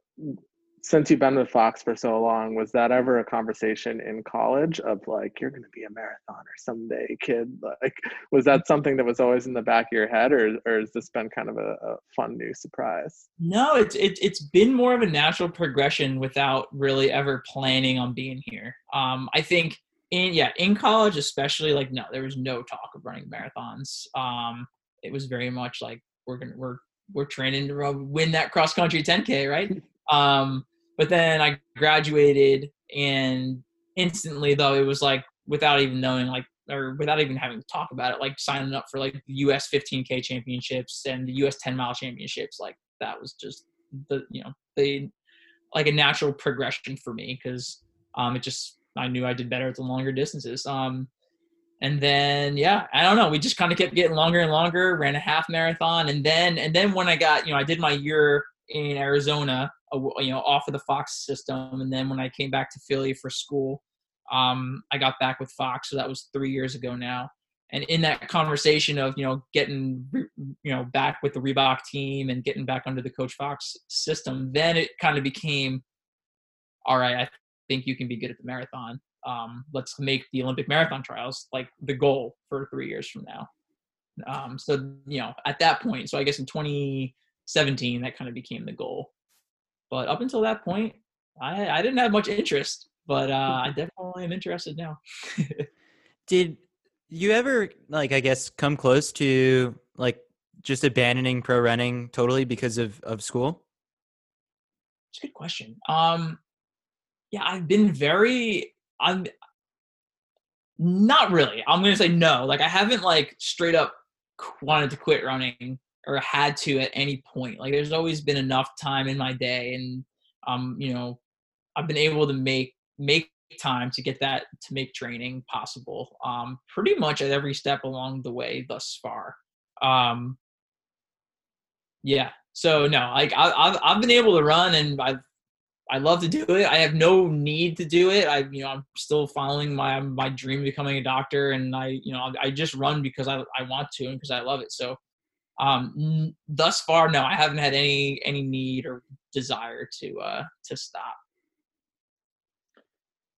since you've been with Fox for so long, was that ever a conversation in college of like you're going to be a marathoner someday, kid? Like, was that something that was always in the back of your head, or or has this been kind of a, a fun new surprise? No, it's it, it's been more of a natural progression without really ever planning on being here. Um, I think in yeah in college especially like no there was no talk of running marathons um it was very much like we're gonna we're we're training to win that cross country 10k right um but then i graduated and instantly though it was like without even knowing like or without even having to talk about it like signing up for like the us 15k championships and the us 10 mile championships like that was just the you know the like a natural progression for me because um it just I knew I did better at the longer distances. Um, and then yeah, I don't know. We just kind of kept getting longer and longer. Ran a half marathon, and then and then when I got you know I did my year in Arizona, you know off of the Fox system, and then when I came back to Philly for school, um, I got back with Fox. So that was three years ago now. And in that conversation of you know getting you know back with the Reebok team and getting back under the Coach Fox system, then it kind of became all right. I think you can be good at the marathon. um, let's make the Olympic marathon trials like the goal for three years from now. Um, so you know, at that point, so I guess in 2017, that kind of became the goal. But up until that point, I I didn't have much interest, but uh, I definitely am interested now. Did you ever like I guess come close to like just abandoning pro running totally because of of school? It's a good question. Um, yeah, I've been very. I'm not really. I'm gonna say no. Like I haven't like straight up wanted to quit running or had to at any point. Like there's always been enough time in my day, and um, you know, I've been able to make make time to get that to make training possible. Um, pretty much at every step along the way thus far. Um, yeah. So no, like I, I've I've been able to run, and I've I love to do it. I have no need to do it. I, you know, I'm still following my my dream of becoming a doctor, and I, you know, I just run because I I want to and because I love it. So, um, thus far, no, I haven't had any any need or desire to uh to stop.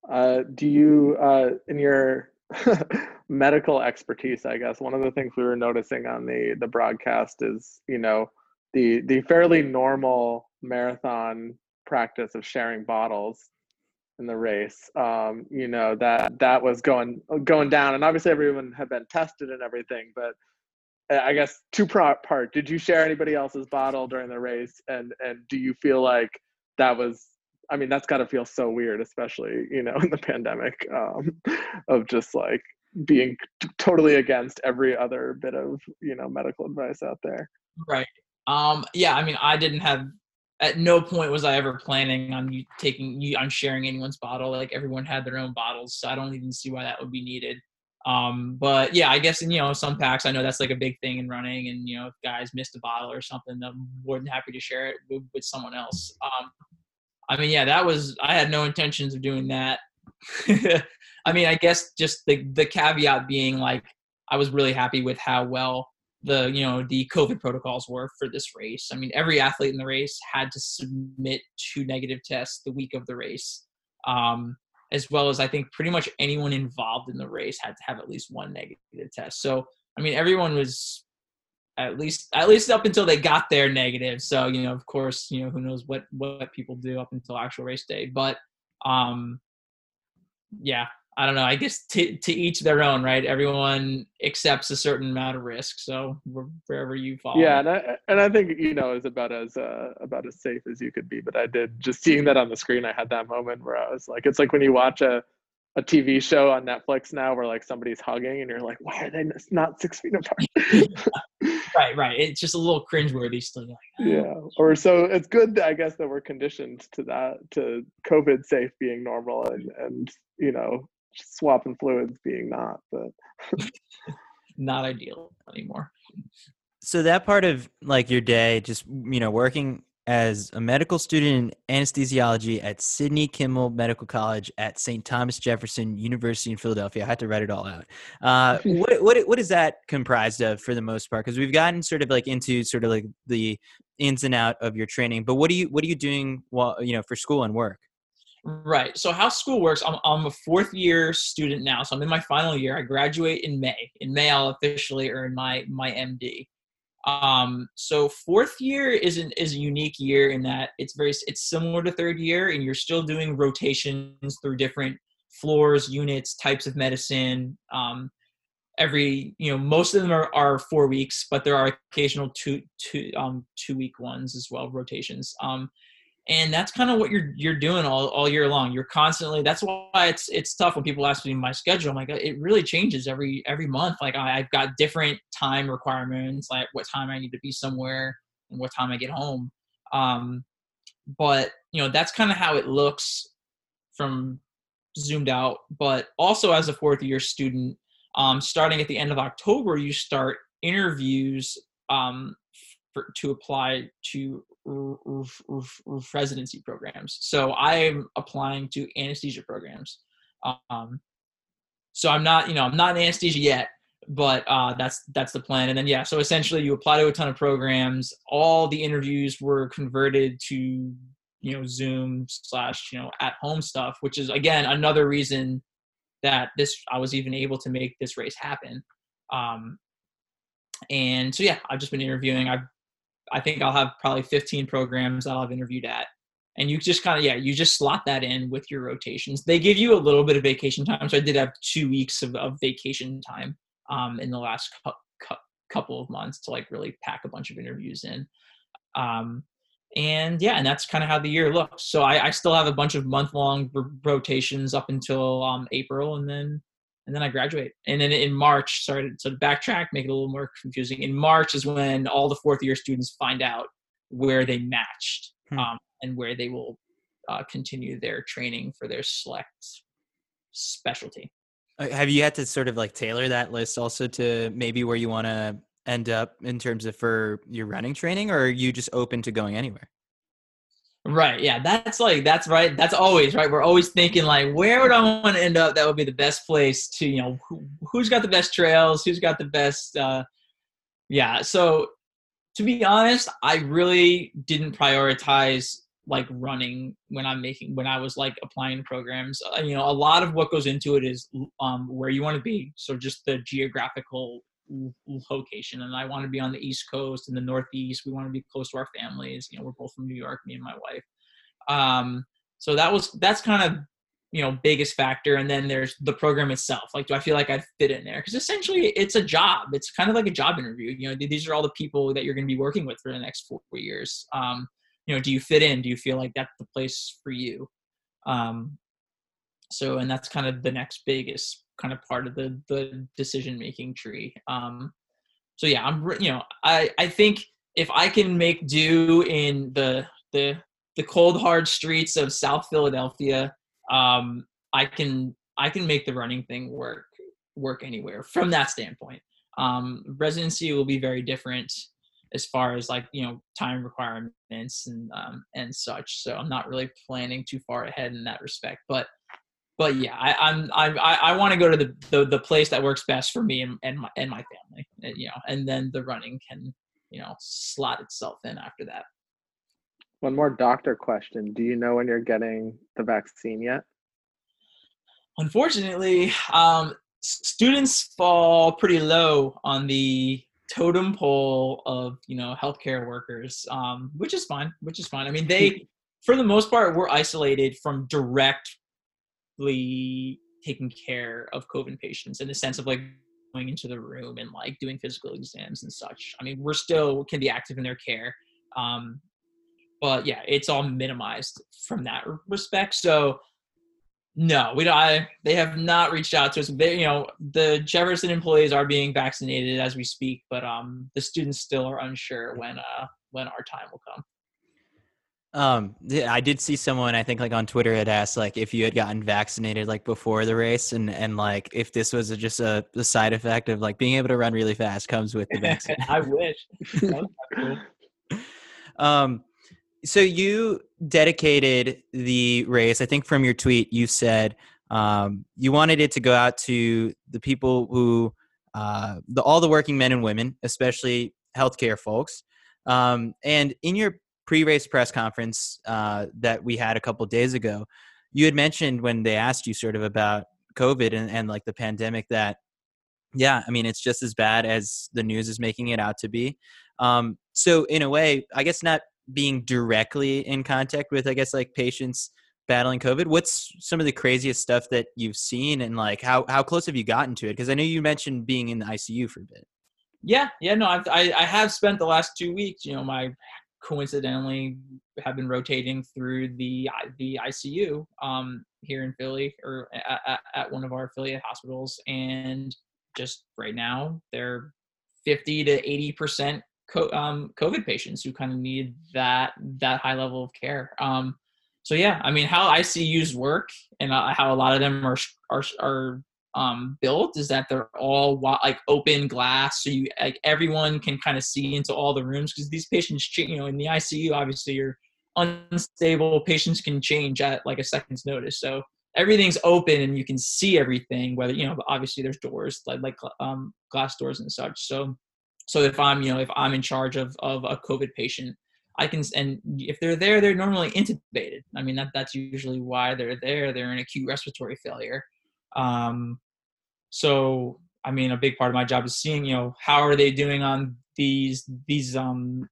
Uh, do you, uh, in your medical expertise, I guess one of the things we were noticing on the the broadcast is, you know, the the fairly normal marathon practice of sharing bottles in the race um, you know that that was going going down and obviously everyone had been tested and everything but i guess two part did you share anybody else's bottle during the race and and do you feel like that was i mean that's got to feel so weird especially you know in the pandemic um, of just like being t- totally against every other bit of you know medical advice out there right um yeah i mean i didn't have at no point was I ever planning on you taking you on sharing anyone's bottle. Like everyone had their own bottles, so I don't even see why that would be needed. Um, but yeah, I guess in you know some packs, I know that's like a big thing in running, and you know if guys missed a bottle or something, I'm more than happy to share it with, with someone else. Um, I mean, yeah, that was I had no intentions of doing that. I mean, I guess just the the caveat being like I was really happy with how well the you know the COVID protocols were for this race. I mean, every athlete in the race had to submit two negative tests the week of the race, um, as well as I think pretty much anyone involved in the race had to have at least one negative test. So I mean, everyone was at least at least up until they got their negative. So you know, of course, you know who knows what what people do up until actual race day, but um, yeah, I don't know. I guess to to each their own, right? Everyone accepts a certain amount of risk, so wherever you fall. Yeah, and I and I think you know it's about as uh, about as safe as you could be. But I did just seeing that on the screen. I had that moment where I was like, it's like when you watch a a TV show on Netflix now where like somebody's hugging and you're like, why are they not six feet apart? right, right. It's just a little cringeworthy still. Like, oh. Yeah. Or so it's good, I guess, that we're conditioned to that, to COVID safe being normal and, and, you know, swapping fluids being not, but not ideal anymore. So that part of like your day, just you know, working as a medical student in anesthesiology at Sidney Kimmel Medical College at St. Thomas Jefferson University in Philadelphia. I had to write it all out. Uh, what, what, what is that comprised of for the most part? Because we've gotten sort of like into sort of like the ins and out of your training, but what are you what are you doing while you know for school and work? Right. So how school works, I'm, I'm a fourth year student now. So I'm in my final year. I graduate in May. In May, I'll officially earn my my MD. Um, so fourth year is an is a unique year in that it's very it's similar to third year, and you're still doing rotations through different floors, units, types of medicine. Um, every you know most of them are, are four weeks, but there are occasional two two um two week ones as well rotations. Um, and that's kind of what you're you're doing all, all year long. You're constantly that's why it's it's tough when people ask me my schedule. I'm like it really changes every every month. Like I, i've got different time requirements like what time i need to be somewhere and what time i get home. Um but you know that's kind of how it looks from zoomed out. But also as a fourth year student um starting at the end of october you start interviews um for, to apply to residency programs. So I'm applying to anesthesia programs. Um, so I'm not, you know, I'm not in anesthesia yet, but uh, that's that's the plan. And then yeah, so essentially you apply to a ton of programs. All the interviews were converted to you know Zoom slash you know at home stuff, which is again another reason that this I was even able to make this race happen. Um, and so yeah, I've just been interviewing. I I think I'll have probably 15 programs that I'll have interviewed at. And you just kind of yeah, you just slot that in with your rotations. They give you a little bit of vacation time, so I did have two weeks of, of vacation time um, in the last cu- cu- couple of months to like really pack a bunch of interviews in. Um, and yeah, and that's kind of how the year looks. So I, I still have a bunch of month long r- rotations up until um, April, and then and then I graduate. And then in March, sorry to, backtrack, make it a little more confusing. In March is when all the fourth year students find out where they matched hmm. um, and where they will uh, continue their training for their select specialty. Uh, have you had to sort of like tailor that list also to maybe where you want to end up in terms of for your running training, or are you just open to going anywhere? Right. Yeah. That's like that's right. That's always right. We're always thinking like, where would I want to end up? That would be the best place to you know who, who's got the best trails, who's got the best. uh Yeah. So to be honest, I really didn't prioritize like running when I'm making when I was like applying programs. Uh, you know, a lot of what goes into it is um, where you want to be. So just the geographical location and I want to be on the East Coast and the Northeast. We want to be close to our families. You know, we're both from New York, me and my wife. Um, so that was that's kind of you know biggest factor and then there's the program itself like do i feel like i'd fit in there because essentially it's a job it's kind of like a job interview you know these are all the people that you're going to be working with for the next four years um, you know do you fit in do you feel like that's the place for you um, so and that's kind of the next biggest kind of part of the the decision making tree. Um, so yeah, I'm you know I I think if I can make do in the the the cold hard streets of South Philadelphia, um, I can I can make the running thing work work anywhere from that standpoint. Um, residency will be very different as far as like you know time requirements and um, and such. So I'm not really planning too far ahead in that respect. But but yeah, I, I'm I I want to go to the, the, the place that works best for me and, and my and my family, and, you know, and then the running can you know slot itself in after that. One more doctor question: Do you know when you're getting the vaccine yet? Unfortunately, um, students fall pretty low on the totem pole of you know healthcare workers, um, which is fine. Which is fine. I mean, they for the most part we're isolated from direct taking care of COVID patients in the sense of like going into the room and like doing physical exams and such. I mean, we're still can be active in their care. Um, but yeah, it's all minimized from that respect. So no, we don't. I, they have not reached out to us. They, you know, the Jefferson employees are being vaccinated as we speak, but um, the students still are unsure when uh when our time will come. Um, I did see someone I think like on Twitter had asked like if you had gotten vaccinated like before the race and and like if this was a, just a, a side effect of like being able to run really fast comes with the vaccine. I wish. cool. Um, so you dedicated the race. I think from your tweet you said um, you wanted it to go out to the people who uh, the all the working men and women, especially healthcare folks. Um, and in your pre-race press conference uh, that we had a couple days ago, you had mentioned when they asked you sort of about COVID and, and like the pandemic that, yeah, I mean, it's just as bad as the news is making it out to be. Um, so in a way, I guess not being directly in contact with, I guess, like patients battling COVID. What's some of the craziest stuff that you've seen, and like how how close have you gotten to it? Because I know you mentioned being in the ICU for a bit. Yeah, yeah, no, I've, I I have spent the last two weeks. You know, my coincidentally have been rotating through the the ICU um, here in Philly or at, at, one of our affiliate hospitals, and just right now they're 50 to 80 percent um, COVID patients who kind of need that that high level of care. Um, so yeah, I mean, how ICUs work and uh, how a lot of them are are are um, built is that they're all like open glass, so you like everyone can kind of see into all the rooms because these patients, you know, in the ICU, obviously you're unstable. Patients can change at like a second's notice, so everything's open and you can see everything. Whether you know, obviously there's doors like like um, glass doors and such. So so if I'm you know if I'm in charge of of a COVID patient. I can, and if they're there, they're normally intubated. I mean, that, that's usually why they're there. They're in acute respiratory failure. Um, so I mean, a big part of my job is seeing, you know, how are they doing on these these um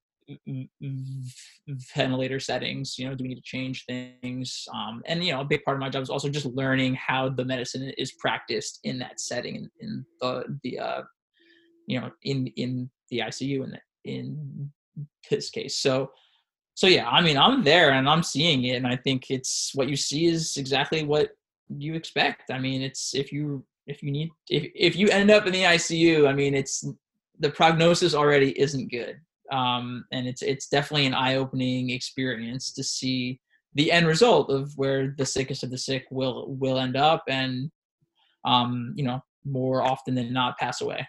ventilator settings you know do we need to change things? Um, and you know a big part of my job is also just learning how the medicine is practiced in that setting in, in the the uh, you know in in the icu in in this case. So so yeah i mean i'm there and i'm seeing it and i think it's what you see is exactly what you expect. I mean it's if you if you need if, if you end up in the icu i mean it's the prognosis already isn't good. Um, and it's it's definitely an eye-opening experience to see the end result of where the sickest of the sick will will end up and um, you know more often than not pass away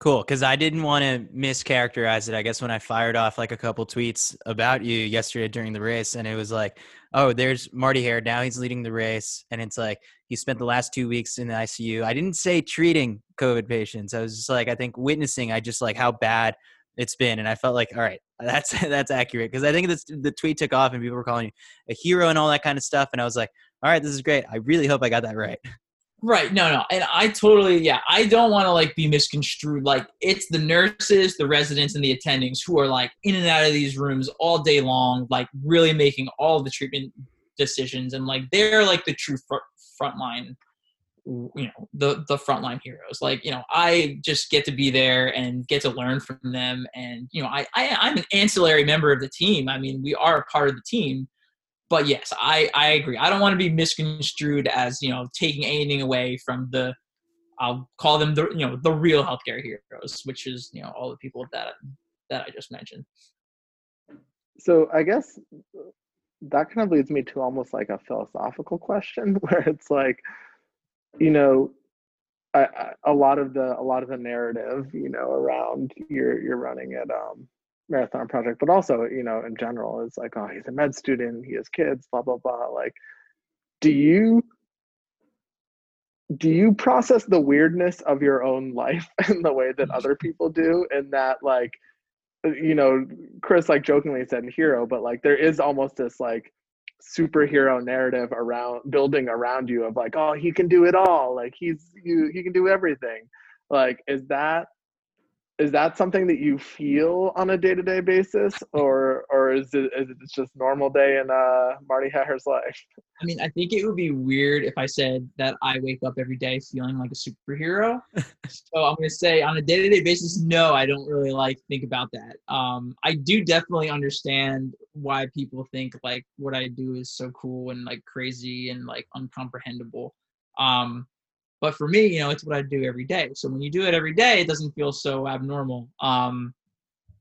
Cool, because I didn't want to mischaracterize it. I guess when I fired off like a couple tweets about you yesterday during the race, and it was like, oh, there's Marty Hehir. Now he's leading the race. And it's like, he spent the last two weeks in the ICU. I didn't say treating COVID patients. I was just like, I think witnessing, I just like how bad it's been. And I felt like, all right, that's that's accurate because I think this, the tweet took off and people were calling you a hero and all that kind of stuff. And I was like, all right, this is great. I really hope I got that right. Right. No, no. And I totally, yeah, I don't want to like be misconstrued. Like it's the nurses, the residents, and the attendings who are like in and out of these rooms all day long, like really making all the treatment decisions. And like they're like the true front, front line you know the the frontline heroes like you know i just get to be there and get to learn from them and you know I, I i'm an ancillary member of the team i mean we are a part of the team but yes i i agree. I don't want to be misconstrued as you know taking anything away from the i'll call them the you know the real healthcare heroes which is you know all the people that that i just mentioned. So i guess that kind of leads me to almost like a philosophical question where it's like you know, I, I, a lot of the a lot of the narrative, you know, around you're you're running at um, Marathon Project, but also you know in general is like, oh, he's a med student, he has kids, blah blah blah. Like, do you do you process the weirdness of your own life in the way that other people do? And that like, you know, Chris like jokingly said hero, but like there is almost this like superhero narrative around building around you of like oh he can do it all like he's you he can do everything like is that is that something that you feel on a day-to-day basis? Or or is it is it just normal day in uh marty Hehir's life? I mean i think it would be weird if i said that i wake up every day feeling like a superhero. So i'm going to say on a day-to-day basis no i don't really like think about that. Um i do definitely understand why people think like what i do is so cool and like crazy and like uncomprehendable. Um but for me, you know, it's what I do every day. So when you do it every day, it doesn't feel so abnormal. Um,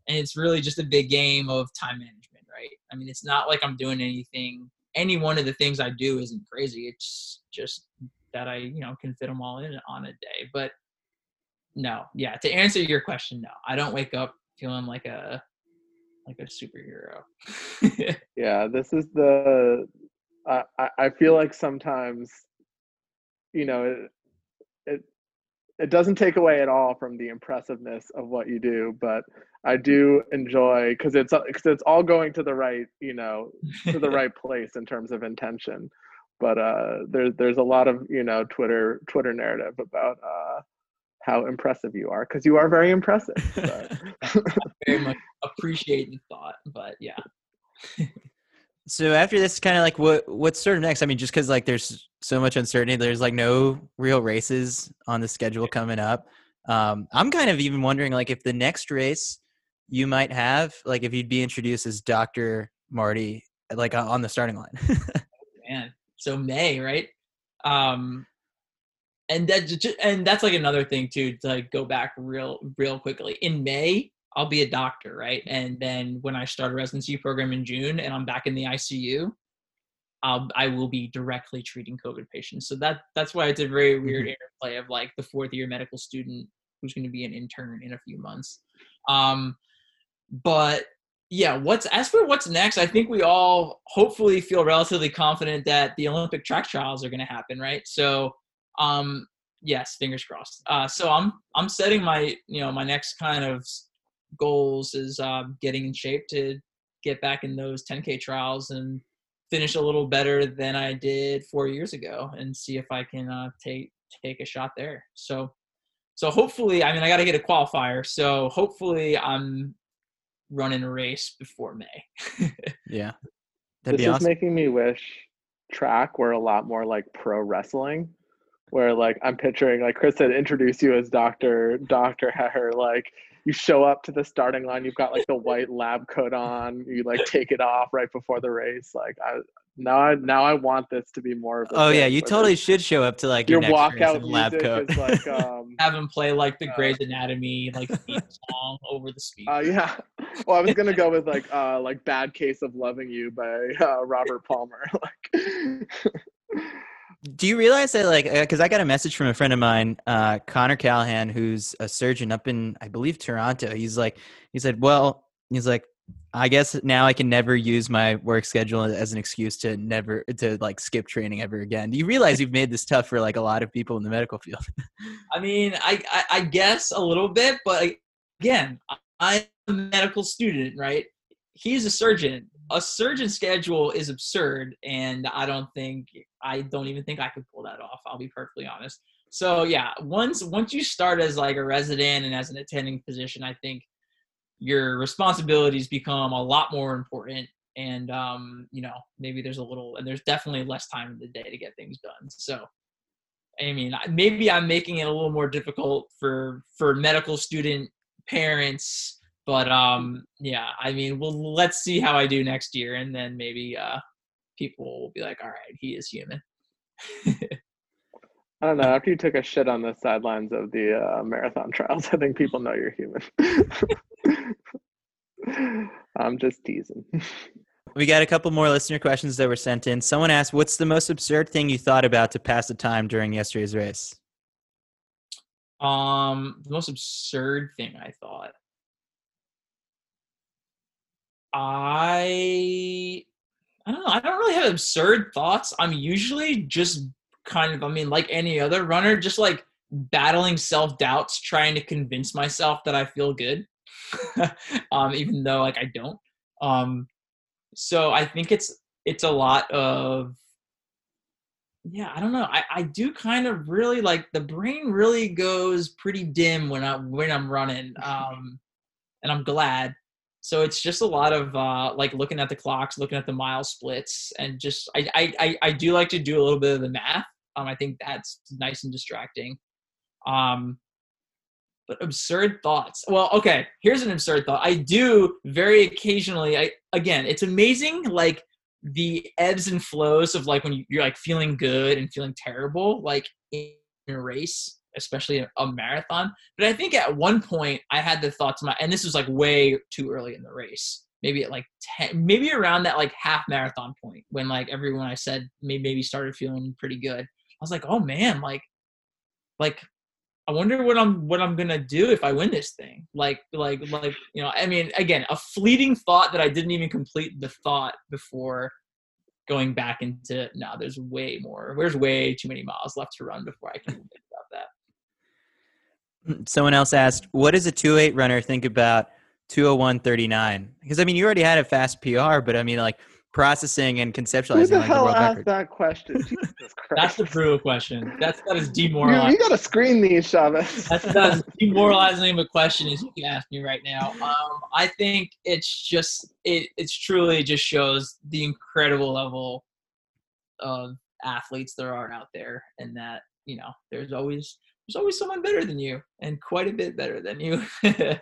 and it's really just a big game of time management, right? I mean, it's not like I'm doing anything. Any one of the things I do isn't crazy. It's just that I, you know, can fit them all in on a day. But no, yeah. To answer your question, no, I don't wake up feeling like a like a superhero. yeah, this is the. I I feel like sometimes, you know, it doesn't take away at all from the impressiveness of what you do but i do enjoy because it's because it's all going to the right you know to the right place in terms of intention but uh there's there's a lot of you know twitter twitter narrative about uh how impressive you are because you are very impressive so. very much appreciate the thought but yeah so after this, kind of like what what's sort of next? I mean, just because like there's so much uncertainty, there's like no real races on the schedule coming up. Um, I'm kind of even wondering like if the next race you might have, like if you'd be introduced as Doctor Marty, like on the starting line. Man, so May, right? Um, and that and that's like another thing too to like go back real real quickly in May I'll be a doctor, right? And then when I start a residency program in June and I'm back in the ICU, I'll, I will be directly treating COVID patients. So that that's why it's a very weird mm-hmm. interplay of like the fourth year medical student who's going to be an intern in a few months. Um, but yeah, what's as for what's next? I think we all hopefully feel relatively confident that the Olympic track trials are going to happen, right? So, um, yes, fingers crossed. Uh, so I'm I'm setting my you know my next kind of goals is uh, getting in shape to get back in those 10k trials and finish a little better than I did four years ago and see if I can uh, take take a shot there. So so hopefully, I mean, I got to get a qualifier. So hopefully, I'm running a race before May. yeah, That'd this is awesome. making me wish track were a lot more like pro wrestling, where like I'm picturing like Chris said, introduce you as Doctor Doctor Hehir, like you show up to the starting line, you've got like the white lab coat on, you like take it off right before the race. Like I now I now I want this to be more of Oh yeah, you totally should show up to like your, your walkout lab coat. like um, have him play like the uh, Grey's Anatomy like song over the speaker. Uh, yeah. Well, I was gonna go with like uh like Bad Case of Loving You by uh, Robert Palmer. like do you realize that like because uh, i got a message from a friend of mine uh, connor callahan who's a surgeon up in i believe toronto. He's like he said well he's like i guess now i can never use my work schedule as an excuse to never to like skip training ever again. Do you realize you've made this tough for like a lot of people in the medical field? I mean I, I i guess a little bit but again i'm a medical student right? He's a surgeon a surgeon schedule is absurd and i don't think i don't even think i could pull that off i'll be perfectly honest. So yeah once once you start as like a resident and as an attending physician i think your responsibilities become a lot more important and um you know maybe there's a little and there's definitely less time in the day to get things done. So i mean maybe i'm making it a little more difficult for for medical student parents but um, yeah, I mean, well, let's see how I do next year, and then maybe uh, people will be like, "All right, he is human." I don't know. After you took a shit on the sidelines of the uh, marathon trials, I think people know you're human. I'm just teasing. We got a couple more listener questions that were sent in. Someone asked, "What's the most absurd thing you thought about to pass the time during yesterday's race?" Um, the most absurd thing I thought. I I don't know. I don't really have absurd thoughts. I'm usually just kind of, I mean, like any other runner, just like battling self doubts, trying to convince myself that I feel good, um, even though like I don't. Um, so I think it's it's a lot of yeah i don't know I, I do kind of really like the brain really goes pretty dim when i when i'm running um and i'm glad so it's just a lot of uh, like looking at the clocks, looking at the mile splits, and just I, I I do like to do a little bit of the math. Um, I think that's nice and distracting. Um, but absurd thoughts. Well, okay, here's an absurd thought. I do very occasionally. I again, it's amazing like the ebbs and flows of like when you're like feeling good and feeling terrible, like in a race especially a, marathon. But I think at one point I had the thought to my, and this was like way too early in the race. Maybe at like 10, maybe around that like half marathon point when like everyone I said maybe, started feeling pretty good. I was like, oh man, like, like I wonder what I'm what I'm gonna do if I win this thing. Like like like you know, I mean, again, a fleeting thought that I didn't even complete the thought before going back into no, there's way more. There's way too many miles left to run before I can. Someone else asked, "What does a two eight runner think about 201.39?" Because I mean, you already had a fast PR, but I mean, like processing and conceptualizing. Who the like, hell the asked record. that question? That's the brutal question. That's that is demoralizing. You, you got to screen these, Chavez. That's as demoralizing of a question as you can ask me right now. Um, I think it's just it. It's truly just shows the incredible level of athletes there are out there, and that you know there's always there's always someone better than you and quite a bit better than you.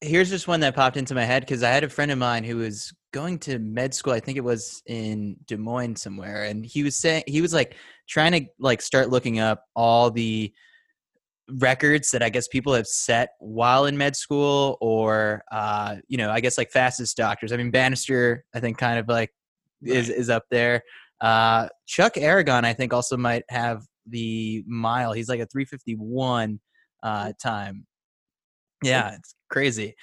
Here's just one that popped into my head because I had a friend of mine who was going to med school. I think it was in Des Moines somewhere, and he was saying he was like trying to like start looking up all the records that I guess people have set while in med school, or uh, you know, I guess like fastest doctors. I mean, Bannister, I think, kind of like is is up there. Uh, Chuck Aragon, I think, also might have the mile. He's like a 351 uh, time. Yeah, it's crazy.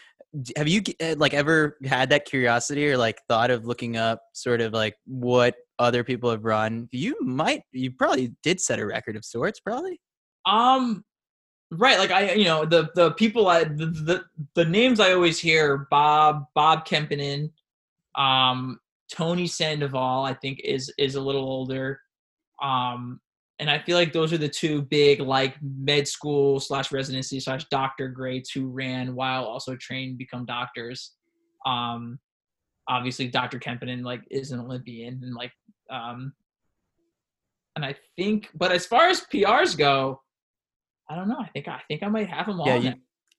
Have you eh, like ever had that curiosity or like thought of looking up sort of like what other people have run? You might, you probably did set a record of sorts, probably. Um, right. Like I, you know, the the people I the the, the names I always hear: Bob, Bob Kempainen, um, Tony Sandoval, I think, is is a little older. Um, and I feel like those are the two big like med school slash residency slash doctor grades who ran while also trained become doctors. Um, obviously, Dr. Kempainen like is an Olympian and like um, and I think, but as far as PRs go, I don't know. I think I think I might have them all. Yeah, you,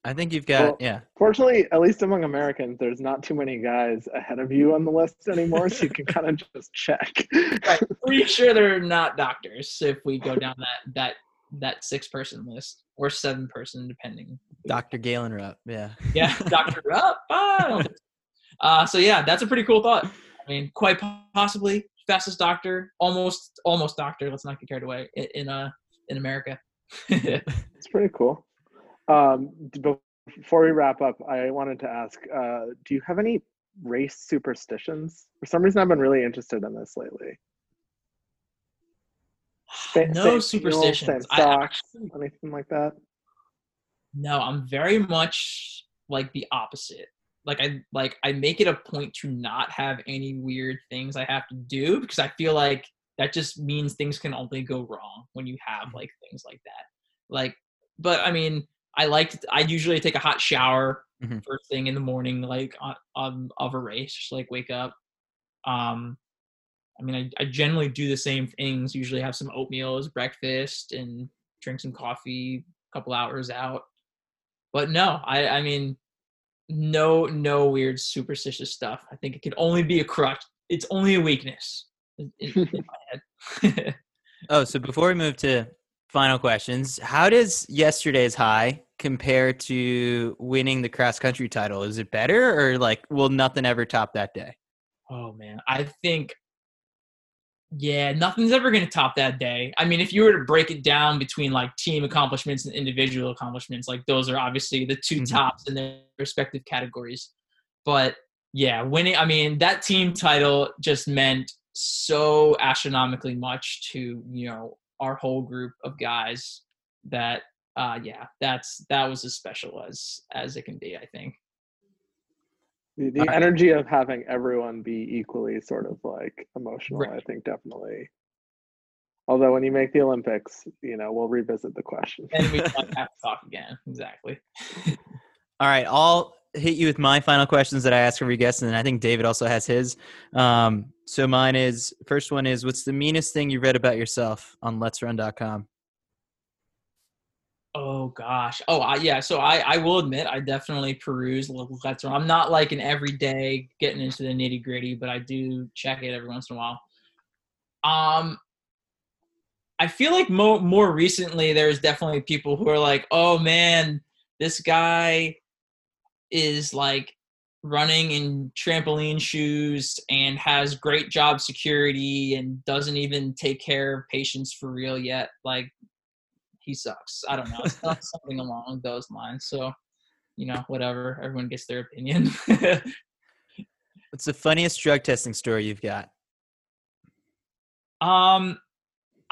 I think you've got well, yeah. Fortunately, at least among Americans, there's not too many guys ahead of you on the list anymore, so you can kind of just check. right. Pretty sure they're not doctors if we go down that that that six person list or seven person depending. Dr. Galen Rupp, yeah. Yeah, Dr. Rupp. Oh. Uh, so yeah, that's a pretty cool thought. I mean, quite possibly fastest doctor, almost almost doctor. Let's not get carried away in, in uh in America. it's pretty cool. Um, before we wrap up, I wanted to ask: uh, Do you have any race superstitions? For some reason, I've been really interested in this lately. no superstitions. Socks, I, anything like that? No, I'm very much like the opposite. Like I like I make it a point to not have any weird things I have to do because I feel like that just means things can only go wrong when you have mm-hmm. like things like that. Like, but I mean, I like I usually take a hot shower mm-hmm. first thing in the morning, like on, on of a race, just like wake up. Um, I mean, I, I generally do the same things. Usually have some oatmeal as breakfast and drink some coffee a couple hours out. But no, I I mean, no no weird superstitious stuff. I think it can only be a crutch. It's only a weakness in, in my head. oh, so before we move to final questions, how does yesterday's high compare to winning the cross country title? Is it better or like will nothing ever top that day? Oh man, I think yeah, nothing's ever going to top that day. I mean, if you were to break it down between like team accomplishments and individual accomplishments, like those are obviously the 2 mm-hmm. tops in their respective categories. But yeah, winning, I mean, that team title just meant so astronomically much to, you know, our whole group of guys that uh yeah, that's that was as special as as it can be, I think. The, the energy of having everyone be equally sort of like emotional, right. I think definitely. Although when you make the Olympics, you know, we'll revisit the question. and we have to talk again. Exactly. All right, I'll hit you with my final questions that I ask every guest, and I think David also has his. Um, so mine is first one is what's the meanest thing you read about yourself on LetsRun.com? Oh gosh. Oh I, yeah. So I I will admit I definitely peruse Let's. I'm not like an everyday getting into the nitty gritty, but I do check it every once in a while. Um, I feel like more more recently there's definitely people who are like, oh man, this guy is like running in trampoline shoes and has great job security and doesn't even take care of patients for real yet. Like he sucks. I don't know. Something along those lines. So, you know, whatever. Everyone gets their opinion. What's the funniest drug testing story you've got? Um,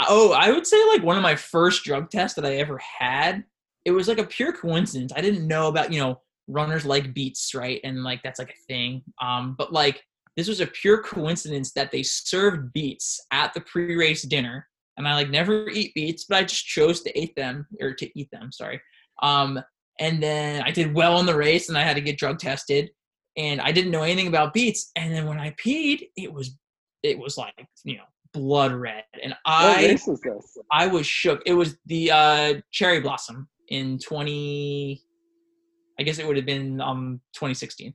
oh, I would say like one of my first drug tests that I ever had. It was like a pure coincidence. I didn't know about you know runners like beets, right? And like that's like a thing. Um, but like this was a pure coincidence that they served beets at the pre-race dinner and I like never eat beets, but I just chose to eat them or to eat them. Sorry. Um, and then I did well in the race, and I had to get drug tested, and I didn't know anything about beets. And then when I peed, it was it was like you know blood red, and I was I was shook. It was the uh, cherry blossom in twenty. I guess it would have been um 2016.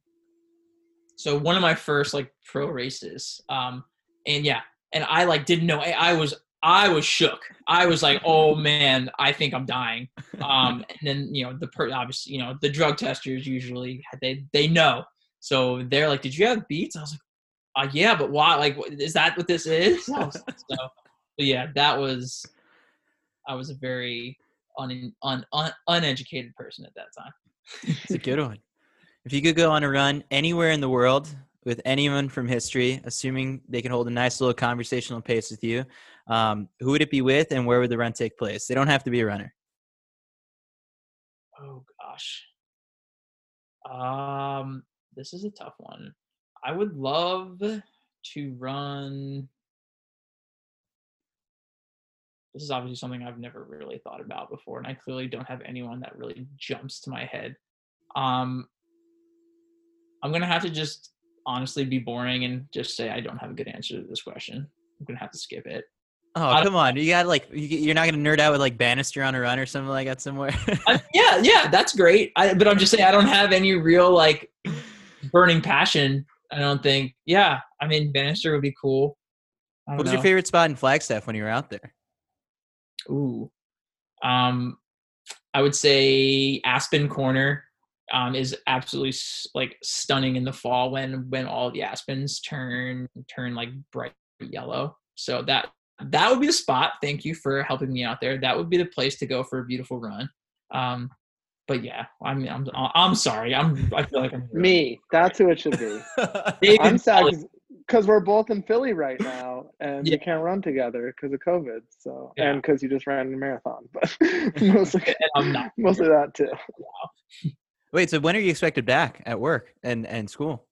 So one of my first like pro races. Um, and yeah, and I like didn't know. I, I was I was shook. I was like, "Oh man, I think I'm dying." Um, and then you know the per- obviously you know the drug testers usually they they know, so they're like, "Did you have beets?" I was like, uh, "Yeah, but why? Like, is that what this is?" so, so yeah, that was. I was a very un, un, un, uneducated person at that time. it's a good one. If you could go on a run anywhere in the world with anyone from history, assuming they can hold a nice little conversational pace with you, um, who would it be with, and where would the run take place? They don't have to be a runner. Oh gosh, um, this is a tough one. I would love to run. This is obviously something I've never really thought about before, and I clearly don't have anyone that really jumps to my head. Um, I'm gonna have to just honestly be boring and just say I don't have a good answer to this question. I'm gonna have to skip it. Oh come on! You got like you're not gonna nerd out with like Bannister on a run or something like that somewhere. I, yeah, yeah, that's great. I, but I'm just saying I don't have any real like burning passion. I don't think. Yeah, I mean Bannister would be cool. What was know. your favorite spot in Flagstaff when you were out there? Ooh, um, I would say Aspen Corner um, is absolutely like stunning in the fall when when all the aspens turn turn like bright yellow. So that that would be the spot. Thank you for helping me out there. That would be the place to go for a beautiful run. Um, but yeah, I mean, I'm I'm sorry. I'm I feel like I'm me. That's who it should be. I'm sad because we're both in Philly right now, and yeah. we can't run together because of COVID. So yeah. and because you just ran a marathon, but mostly mostly that too. Wait, so when are you expected back at work and and school?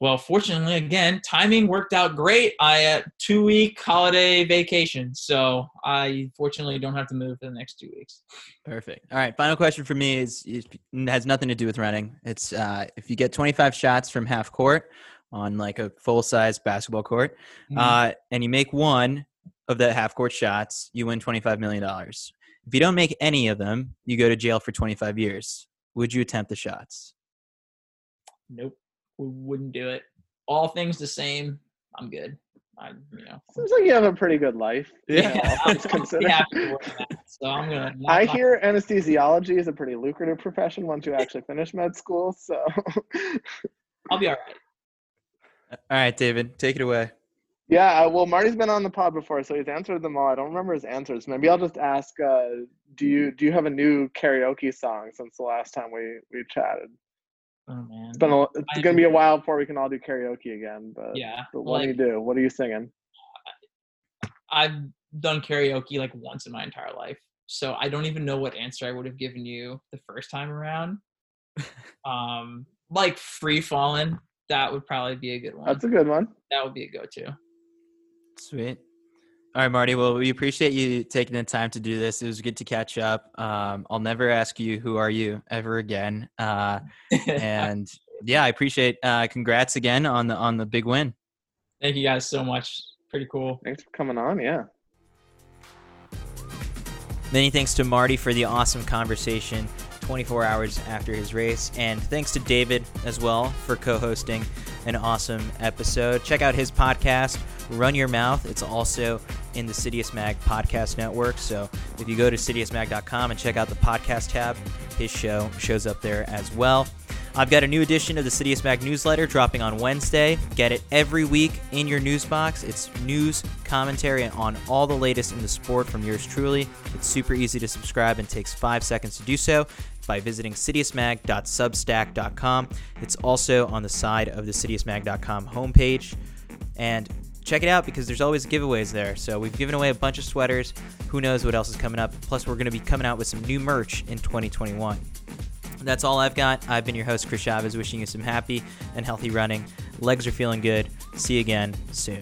Well, fortunately, again, timing worked out great. I had two week holiday vacation, so I fortunately don't have to move for the next two weeks. Perfect. All right. Final question for me is, is has nothing to do with running. It's uh, if you get 25 shots from half court on like a full size basketball court, mm-hmm. uh, and you make one of the half court shots, you win 25 million dollars. If you don't make any of them, you go to jail for 25 years. Would you attempt the shots? Nope wouldn't do it. All things the same, I'm good. I, you know. Seems like you have a pretty good life. Yeah, you know, yeah so I'm gonna. I hear anesthesiology is a pretty lucrative profession once you actually finish med school. So I'll be all right. All right, David, take it away. Yeah, well, Marty's been on the pod before, so he's answered them all. I don't remember his answers. Maybe I'll just ask: uh, Do you do you have a new karaoke song since the last time we we chatted? Oh man, it's been a, it's gonna be a while before we can all do karaoke again. But yeah, but what like, do you do? What are you singing? I've done karaoke like once in my entire life, so I don't even know what answer I would have given you the first time around. um, like free falling, that would probably be a good one. That's a good one. That would be a go-to. Sweet. All right, Marty. Well, we appreciate you taking the time to do this. It was good to catch up. Um, I'll never ask you who are you ever again. Uh, and yeah, I appreciate. Uh, congrats again on the on the big win. Thank you guys so much. Pretty cool. Thanks for coming on. Yeah. Many thanks to Marty for the awesome conversation 24 hours after his race. And thanks to David as well for co hosting an awesome episode. Check out his podcast, Run Your Mouth. It's also in the Citius Mag podcast network. So if you go to citiusmag.com and check out the podcast tab, his show shows up there as well. I've got a new edition of the Citius Mag newsletter dropping on Wednesday. Get it every week in your news box. It's news, commentary on all the latest in the sport from yours truly. It's super easy to subscribe and takes five seconds to do so by visiting citiusmag.substack.com. It's also on the side of the citiusmag.com homepage. And check it out because there's always giveaways there. So we've given away a bunch of sweaters. Who knows what else is coming up? Plus, we're going to be coming out with some new merch in 2021. That's all I've got. I've been your host, Chris Chavez, wishing you some happy and healthy running. Legs are feeling good. See you again soon.